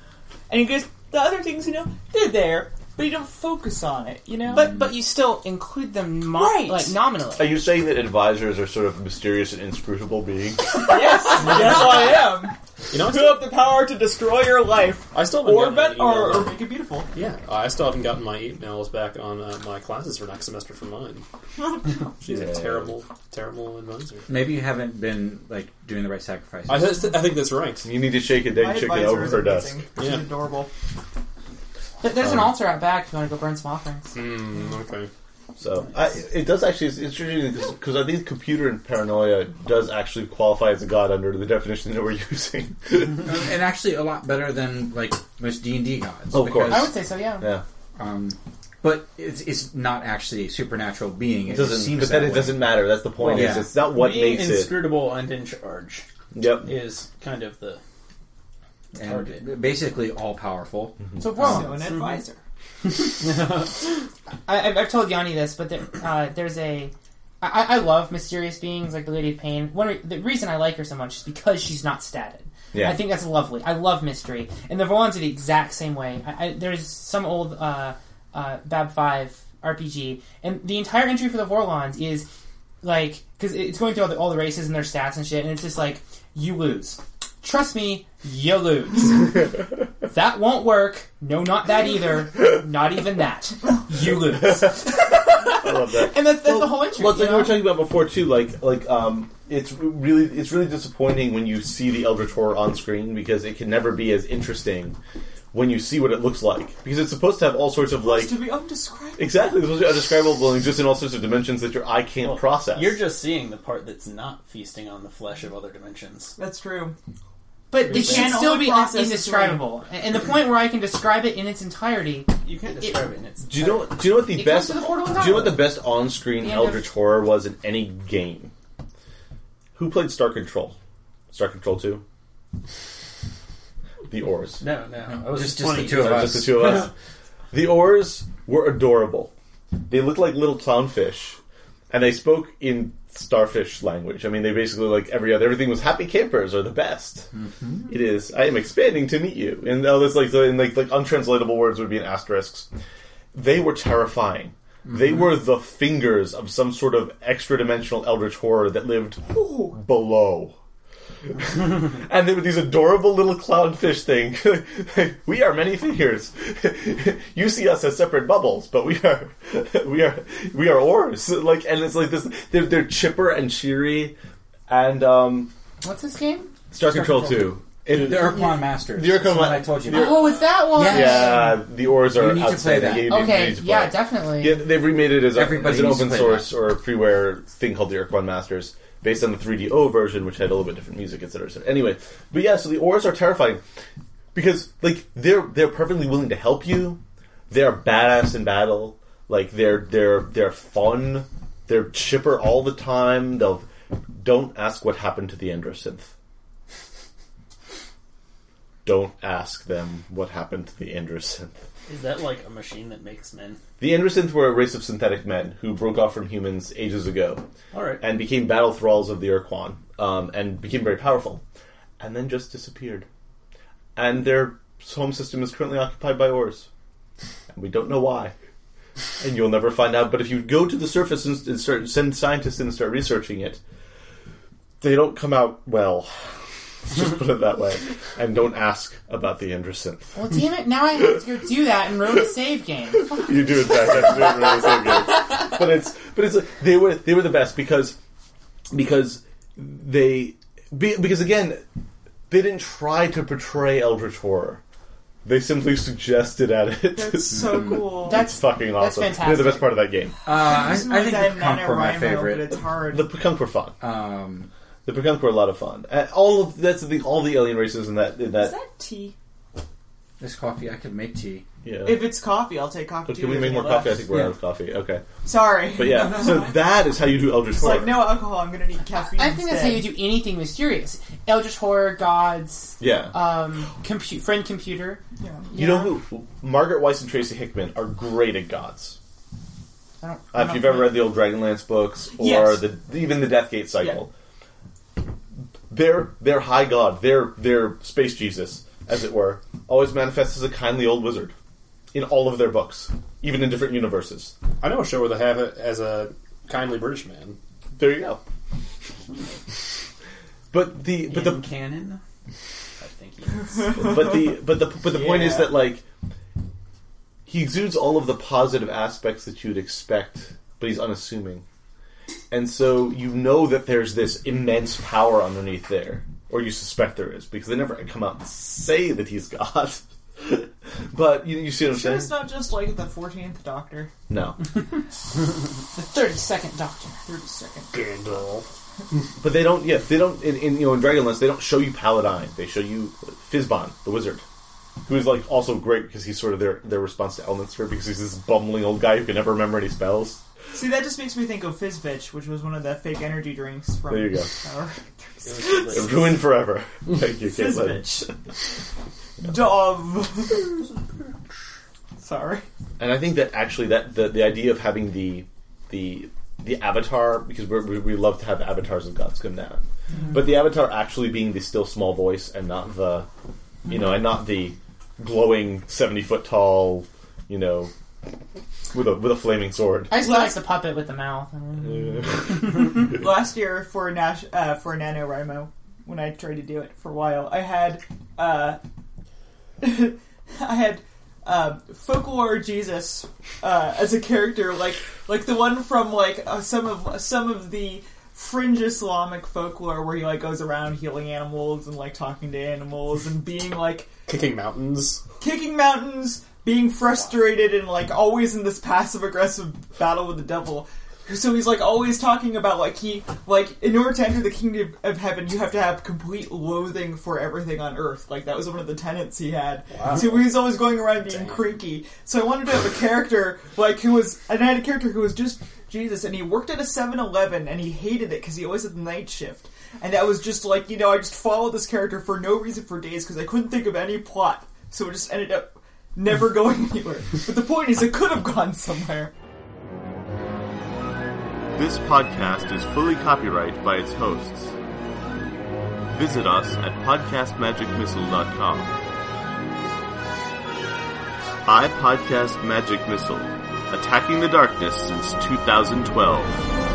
Speaker 7: and you guys the other things, you know, they're there, but you don't focus on it, you know.
Speaker 3: but but you still include them mo-
Speaker 7: Right.
Speaker 3: like nominally.
Speaker 1: Are you saying that advisors are sort of mysterious and inscrutable beings?
Speaker 7: yes, yes, I am.
Speaker 2: You know, I
Speaker 7: Who
Speaker 2: still,
Speaker 7: have the power to destroy your life,
Speaker 2: I still haven't
Speaker 7: or
Speaker 2: gotten
Speaker 7: bet,
Speaker 2: my
Speaker 7: or,
Speaker 2: email.
Speaker 7: or make it beautiful.
Speaker 2: yeah, I still haven't gotten my emails back on uh, my classes for next semester from mine. She's
Speaker 1: Yeah.
Speaker 2: a terrible, terrible advisor.
Speaker 6: maybe you haven't been like doing the right sacrifices
Speaker 2: I, th- I think that's right.
Speaker 1: You need to shake a
Speaker 7: My
Speaker 1: dead chicken
Speaker 7: advisor
Speaker 1: over
Speaker 7: is
Speaker 1: her desk.
Speaker 7: amazing. She's
Speaker 2: Yeah.
Speaker 7: adorable.
Speaker 3: But there's an altar out back if you want to go burn some offerings.
Speaker 2: Hmm, okay.
Speaker 1: So I, it does actually. It's interesting because I think computer and paranoia does actually qualify as a god under the definition that we're using.
Speaker 6: and actually a lot better than like most D and D gods.
Speaker 1: Oh, of course.
Speaker 3: I would say so, yeah.
Speaker 1: yeah,
Speaker 6: Um, but it's, it's not actually a supernatural being. It,
Speaker 1: it doesn't.
Speaker 6: seems
Speaker 1: But then
Speaker 6: that
Speaker 1: it
Speaker 6: way.
Speaker 1: doesn't matter. That's the point.
Speaker 6: Well,
Speaker 1: is
Speaker 6: yeah.
Speaker 1: it's not what
Speaker 5: Being
Speaker 1: makes it.
Speaker 5: inscrutable and in charge
Speaker 1: Yep.
Speaker 5: is kind of the
Speaker 6: And
Speaker 5: target.
Speaker 6: basically all powerful.
Speaker 3: So
Speaker 7: So
Speaker 3: wrong.
Speaker 7: an advisor.
Speaker 3: I, I've, I've told Yanni this, but there, uh, there's a. I, I love mysterious beings like the Lady of Pain. One re- the reason I like her so much is because she's not stated.
Speaker 1: Yeah.
Speaker 3: I think that's lovely. I love mystery, and the Vorlons are the exact same way. I, I, there's some old uh, uh, Bab Five RPG, and the entire entry for the Vorlons is like because it's going through all the, all the races and their stats and shit, and it's just like you lose. Trust me, you lose. that won't work. No, not that either. Not even that. You lose.
Speaker 1: I love that.
Speaker 3: And that's, that's the whole entry.
Speaker 1: Well, it's
Speaker 3: you
Speaker 1: like we were talking about before too. Like, like um, it's really, it's really disappointing when you see the Eldritch Horror on screen because it can never be as interesting when you see what it looks like because it's supposed to have all sorts of like
Speaker 7: to be undescribable.
Speaker 1: exactly it's supposed to be undescribable and exist in all sorts of dimensions that your eye can't
Speaker 5: Well,
Speaker 1: process.
Speaker 5: You're just seeing the part that's not feasting on the flesh of other dimensions.
Speaker 7: That's true.
Speaker 3: But it should
Speaker 7: can
Speaker 3: still be indescribable. And and the point where I can describe it in its entirety,
Speaker 5: You can't describe it in its.
Speaker 1: do you know? Do you know what the best?
Speaker 3: the
Speaker 1: Do you know what the best on-screen
Speaker 3: The end of-
Speaker 1: Eldritch Horror was in any game? Who played Star Control? Star Control Two. The Orz.
Speaker 5: No, no. I was
Speaker 6: Just,
Speaker 5: just,
Speaker 6: just the two of us.
Speaker 1: Just the two of us. the Orz were adorable. They looked like little clownfish, and they spoke in starfish language. I mean, they basically like every other everything was happy campers are the best. Mm-hmm. It is. I am expanding to meet you, and all this like and like like untranslatable words would be in asterisks. They were terrifying. They mm-hmm. were the fingers of some sort of extra dimensional eldritch horror that lived below. and they were these adorable little clownfish thing. we are many fingers. you see us as separate bubbles, but we are, we are, we are Orz. Like, and it's like this. They're, they're chipper and cheery, and um,
Speaker 3: what's this game?
Speaker 1: Star, Control,
Speaker 3: Control
Speaker 1: Two. It-
Speaker 6: The Ur-Quan Masters.
Speaker 1: The Ur-Quan
Speaker 6: That's what
Speaker 1: Ma-
Speaker 6: I told you.
Speaker 1: the Ur-
Speaker 3: Oh, it's that one.
Speaker 6: Yeah.
Speaker 1: yeah, the Orz are
Speaker 6: You need to play that.
Speaker 1: You need- you
Speaker 3: Okay,
Speaker 1: need to play
Speaker 3: yeah, definitely.
Speaker 1: Yeah, they've remade it as, a,
Speaker 6: Everybody
Speaker 1: as an
Speaker 6: needs to
Speaker 1: open
Speaker 6: play
Speaker 1: source or freeware thing called the Ur-Quan Masters, based on the 3DO version, which had a little bit different music, etc. etc. Anyway, but yeah, so the Orz are terrifying because like they're they're perfectly willing to help you. They're badass in battle. Like they're they're they're fun. They're chipper all the time. They'll don't ask what happened to the Androsynth. Don't ask them what happened to the Androsynth.
Speaker 5: Is that like a machine that makes men?
Speaker 1: The Androsynth were a race of synthetic men who broke off from humans ages ago
Speaker 5: All right.
Speaker 1: and became battle thralls of the Ur-Quan um, and became very powerful, and then just disappeared. And their home system is currently occupied by Orz, and we don't know why. And you'll never find out. But if you go to the surface and, and start send scientists in and start researching it, they don't come out well. Just put it that way, and don't ask about the Androsynth.
Speaker 3: Well, damn it! Now I have to go do that and ruin the save game. Fuck.
Speaker 1: You do in fact have to do it really same game. But it's but it's like, they were they were the best because because they because again they didn't try to portray Eldritch horror. They simply suggested at it.
Speaker 7: That's so cool.
Speaker 3: That's
Speaker 1: fucking
Speaker 3: that's
Speaker 1: awesome.
Speaker 3: fantastic.
Speaker 1: They're the best part of that game.
Speaker 6: Uh, I, I think
Speaker 7: that
Speaker 6: the Punk were my
Speaker 7: NaNoWriMo,
Speaker 6: favorite.
Speaker 7: But it's hard.
Speaker 1: The Pkunk were fun.
Speaker 6: Um,
Speaker 1: The Pkunk were a lot of fun. Uh, all of that's the all the alien races in that in
Speaker 7: Is
Speaker 1: that.
Speaker 7: that tea?
Speaker 6: this coffee, I could make tea.
Speaker 1: yeah.
Speaker 7: If it's coffee, I'll take coffee
Speaker 1: But
Speaker 7: too.
Speaker 1: can we make more
Speaker 7: Anything
Speaker 1: coffee? I think we're
Speaker 6: Yeah.
Speaker 1: out of coffee. Okay,
Speaker 7: Sorry.
Speaker 1: but yeah. So that is how you do Eldritch
Speaker 7: It's
Speaker 1: horror.
Speaker 7: like no alcohol. I'm gonna need caffeine.
Speaker 3: I think that's how you do anything mysterious. Eldritch horror, gods,
Speaker 1: Yeah.
Speaker 3: um, compu- friend computer.
Speaker 7: Yeah.
Speaker 1: You know who? Margaret Weis and Tracy Hickman are great at gods.
Speaker 3: I don't.
Speaker 1: Uh, if you've ever read the old Dragonlance books or
Speaker 7: Yes.
Speaker 1: the even the Deathgate cycle, their their high god, their their space Jesus, as it were, always manifests as a kindly old wizard in all of their books, even in different universes.
Speaker 2: I know a show where they have it as a kindly British man.
Speaker 1: There you go. But the but
Speaker 5: in
Speaker 1: the
Speaker 5: canon, I think he is.
Speaker 1: but the but the but the point is that like he exudes all of the positive aspects that you'd expect, but he's unassuming, and so you know that there's this immense power underneath there, or you suspect there is, because they never come out and say that he's God. but you, you see what I'm
Speaker 7: Sure,
Speaker 1: saying?
Speaker 7: it's not just like the 14th Doctor.
Speaker 1: No,
Speaker 3: the thirty second Doctor.
Speaker 7: 32nd.
Speaker 2: Gandalf.
Speaker 1: but they don't. Yeah, they don't. In, in you know in Dragonlance, they don't show you Paladine. They show you Fizban, the wizard. Who is like also great because he's sort of their their response to Elminster because he's this bumbling old guy who can never remember any spells.
Speaker 7: See, that just makes me think of Fizzbitch, which was one of the fake energy drinks from.
Speaker 1: There you go.
Speaker 7: Our
Speaker 5: It was
Speaker 1: Ruined forever. Thank you, Caitlin.
Speaker 7: Fizzbitch. Dove. Sorry.
Speaker 1: And I think that actually that the, the idea of having the the the avatar because we're, we we love to have avatars of gods come down, but the avatar actually being the still small voice and not the you know and not the glowing seventy foot tall you know with a with a flaming sword.
Speaker 3: I just like the puppet with the mouth.
Speaker 7: last year for Nash uh, for NaNoWriMo when I tried to do it for a while, I had uh, I had uh, folklore Jesus uh, as a character, like like the one from like uh, some of some of the fringe Islamic folklore where he like goes around healing animals and like talking to animals and being like
Speaker 2: Kicking mountains.
Speaker 7: kicking mountains, being frustrated, and like always in this passive aggressive battle with the devil. So he's like always talking about like he like in order to enter the kingdom of heaven, you have to have complete loathing for everything on earth. Like that was one of the tenets he had. So he's always going around being cranky. So I wanted to have a character like who was, and I had a character who was just Jesus, and he worked at a 7-Eleven, and he hated it because he always had the night shift. And that was just like you know I just followed this character for no reason for days because I couldn't think of any plot. So it just ended up never going anywhere. But the point is, it could have gone somewhere.
Speaker 1: This podcast is fully copyright by its hosts. Visit us at podcastmagicmissile.com. I Podcast Magic Missile, attacking the darkness since 2012.